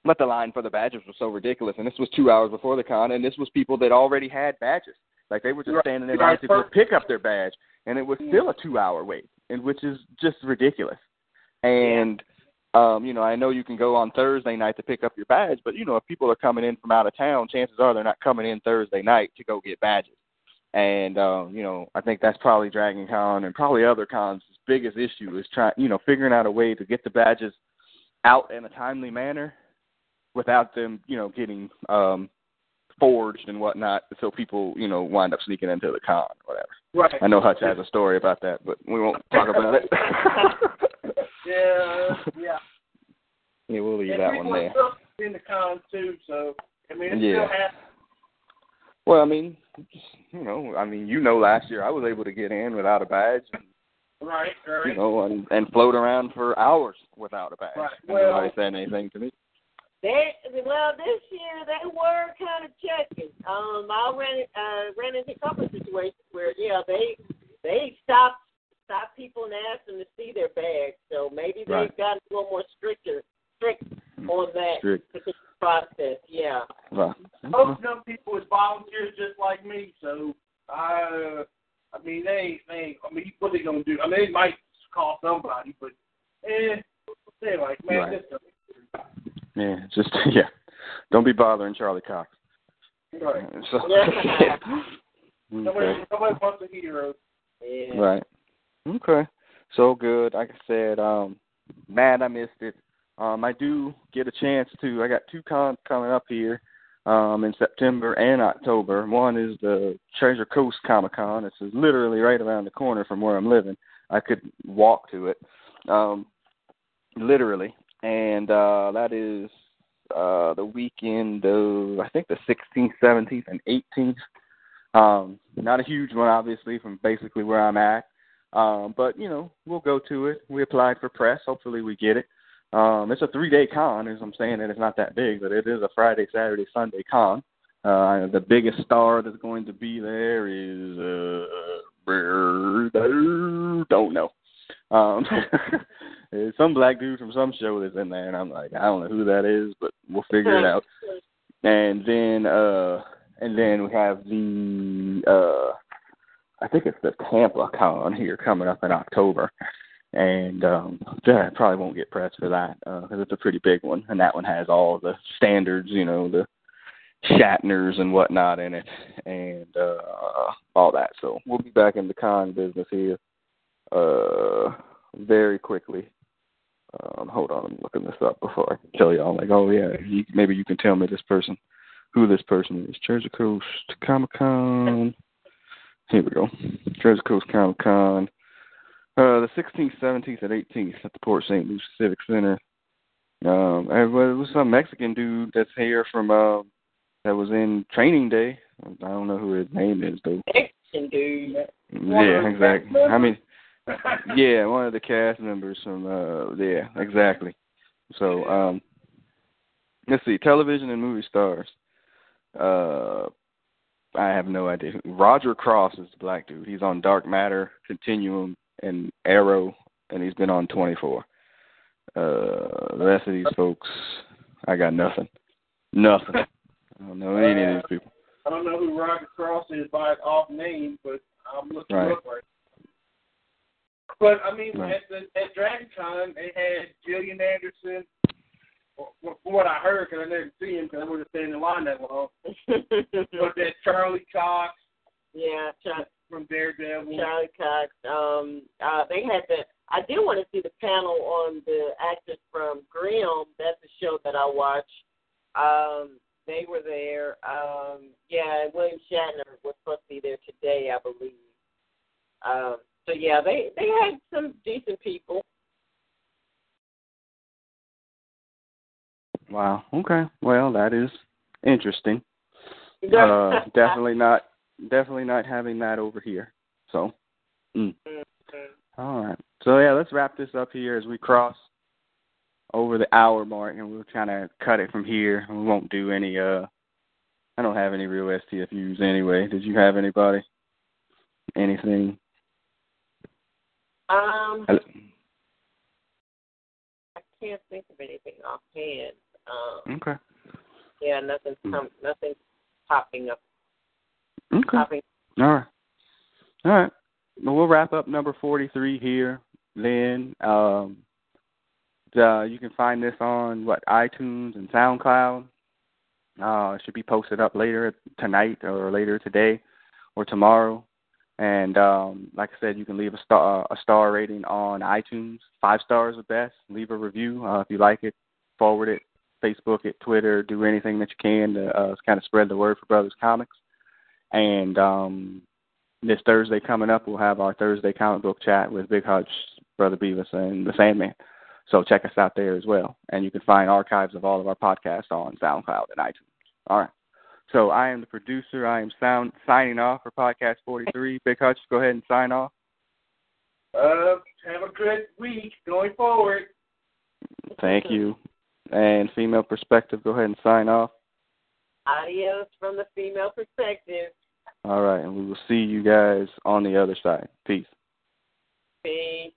but the line for the badges was so ridiculous, and this was two hours before the con, and this was people that already had badges, like they were just standing in line to go pick up their badge, and it was still a two-hour wait, and which is just ridiculous. And um, you know, I know you can go on Thursday night to pick up your badge, but you know, if people are coming in from out of town, chances are they're not coming in Thursday night to go get badges. And um, you know, I think that's probably Dragon Con and probably other cons' biggest issue is trying, you know, figuring out a way to get the badges out in a timely manner without them, you know, getting um forged and whatnot, so people, you know, wind up sneaking into the con or whatever. Right. I know Hutch has a story about that, but we won't talk about it. Yeah. Yeah. yeah, we'll leave And that one there. in the con too, so I mean, Yeah. Well, I mean, you know, I mean, you know, last year I was able to get in without a badge, and, Right. Right. you know, and and float around for hours without a badge. Right. Well- nobody said anything to me. They well this year they were kind of checking. Um, I ran uh ran into a couple of situations where yeah they they stopped stopped people and ask them to see their bags. So maybe they've Right. gotten a little more stricter strict on that Strict. particular process. Yeah. Right. Most of them people is volunteers just like me, so I, I mean, they, ain't- they, ain't- I mean, what they gonna do? I mean, they might call somebody, but eh, they like, man, Right. this don't- Yeah, just yeah. Don't be bothering Charlie Cox. right. So, Yeah. Nobody, nobody wants a hero. Yeah. Right. Okay. So good. Like I said, um, mad I missed it. Um, I do get a chance to. I got two cons coming up here, um, in September and October. One is the Treasure Coast Comic Con. It's literally right around the corner from where I'm living. I could walk to it, um, literally, and uh, that is uh, the weekend of I think the 16th, 17th, and 18th. Um, not a huge one, obviously, from basically where I'm at. Um, but you know, we'll go to it. We applied for press. Hopefully, we get it. Um, it's a three-day con, as I'm saying that it's not that big, but it is a Friday, Saturday, Sunday con. Uh, the biggest star that's going to be there is uh, don't know. Um, there's some black dude from some show that's in there, and I'm like, I don't know who that is, but we'll figure it out. And then, uh, and then we have the, uh, I think it's the Tampa Con here coming up in October, and um, yeah, I probably won't get press for that because it's a pretty big one, and that one has all the standards, you know, the Shatners and whatnot in it, and uh, all that. So we'll be back in the con business here uh, very quickly. Um, hold on, I'm looking this up before I tell y'all. Like, oh yeah, you, maybe you can tell me this person, who this person is. Treasure Coast Comic Con. Here we go. Treasure Coast Comic Con. Uh, the 16th, 17th, and 18th at the Port St. Lucie Civic Center. Um, it was some Mexican dude that's here from uh, that was in Training Day I don't know who his name is though. Action dude. Yeah, exactly. I mean, yeah. yeah, one of the cast members from uh yeah, exactly. So, um let's see, television and movie stars. Uh I have no idea. Roger Cross is the black dude. He's on Dark Matter, Continuum, and Arrow, and he's been on 24. Uh, the rest of these folks, I got nothing. Nothing. I don't know any of these people. I don't know who Roger Cross is by off name, but I'm looking Right. up right. But I mean, Right. at the at DragonCon, they had Gillian Anderson. From what I heard, because I never see him, because I would have stayed in line that long. But that Charlie Cox yeah, Char- from Daredevil. Charlie Cox. Um, uh, they had the. I did want to see the panel on the actors from Grimm. That's a show that I watch. Um, they were there. Um, yeah, and William Shatner was supposed to be there today, I believe. Um, so yeah, they they had some decent people. Wow. Okay. Well, that is interesting. Uh, definitely not. Definitely not having that over here. So. Mm. Mhm. All right. So yeah, let's wrap this up here as we cross over the hour mark, and we'll kind of cut it from here. We won't do any. uh I don't have any real STFUs anyway. Did you have anybody? Anything? Um, Hello? I can't think of anything offhand. Um, Okay. yeah, nothing's Mm. come, nothing's popping up. Okay. Popping. All right. All right. Well, we'll wrap up number 43 here. Then um, uh, you can find this on what iTunes and SoundCloud. Uh, it should be posted up later tonight or later today or tomorrow. And um, like I said, you can leave a star a star rating on iTunes. Five stars are best. Leave a review uh, if you like it. Forward it, Facebook at Twitter. Do anything that you can to uh, kind of spread the word for Brothers Comics. And um, this Thursday coming up, we'll have our Thursday comic book chat with Big Hutch, Brother Beavis, and the Sandman. So check us out there as well. And you can find archives of all of our podcasts on SoundCloud and iTunes. All right. So I am the producer. I am sound signing off for podcast 43. Big Hutch, go ahead and sign off. Uh, have a good week going forward. Thank you. And female perspective, go ahead and sign off. Adios from the female perspective. All right. And we will see you guys on the other side. Peace. Peace.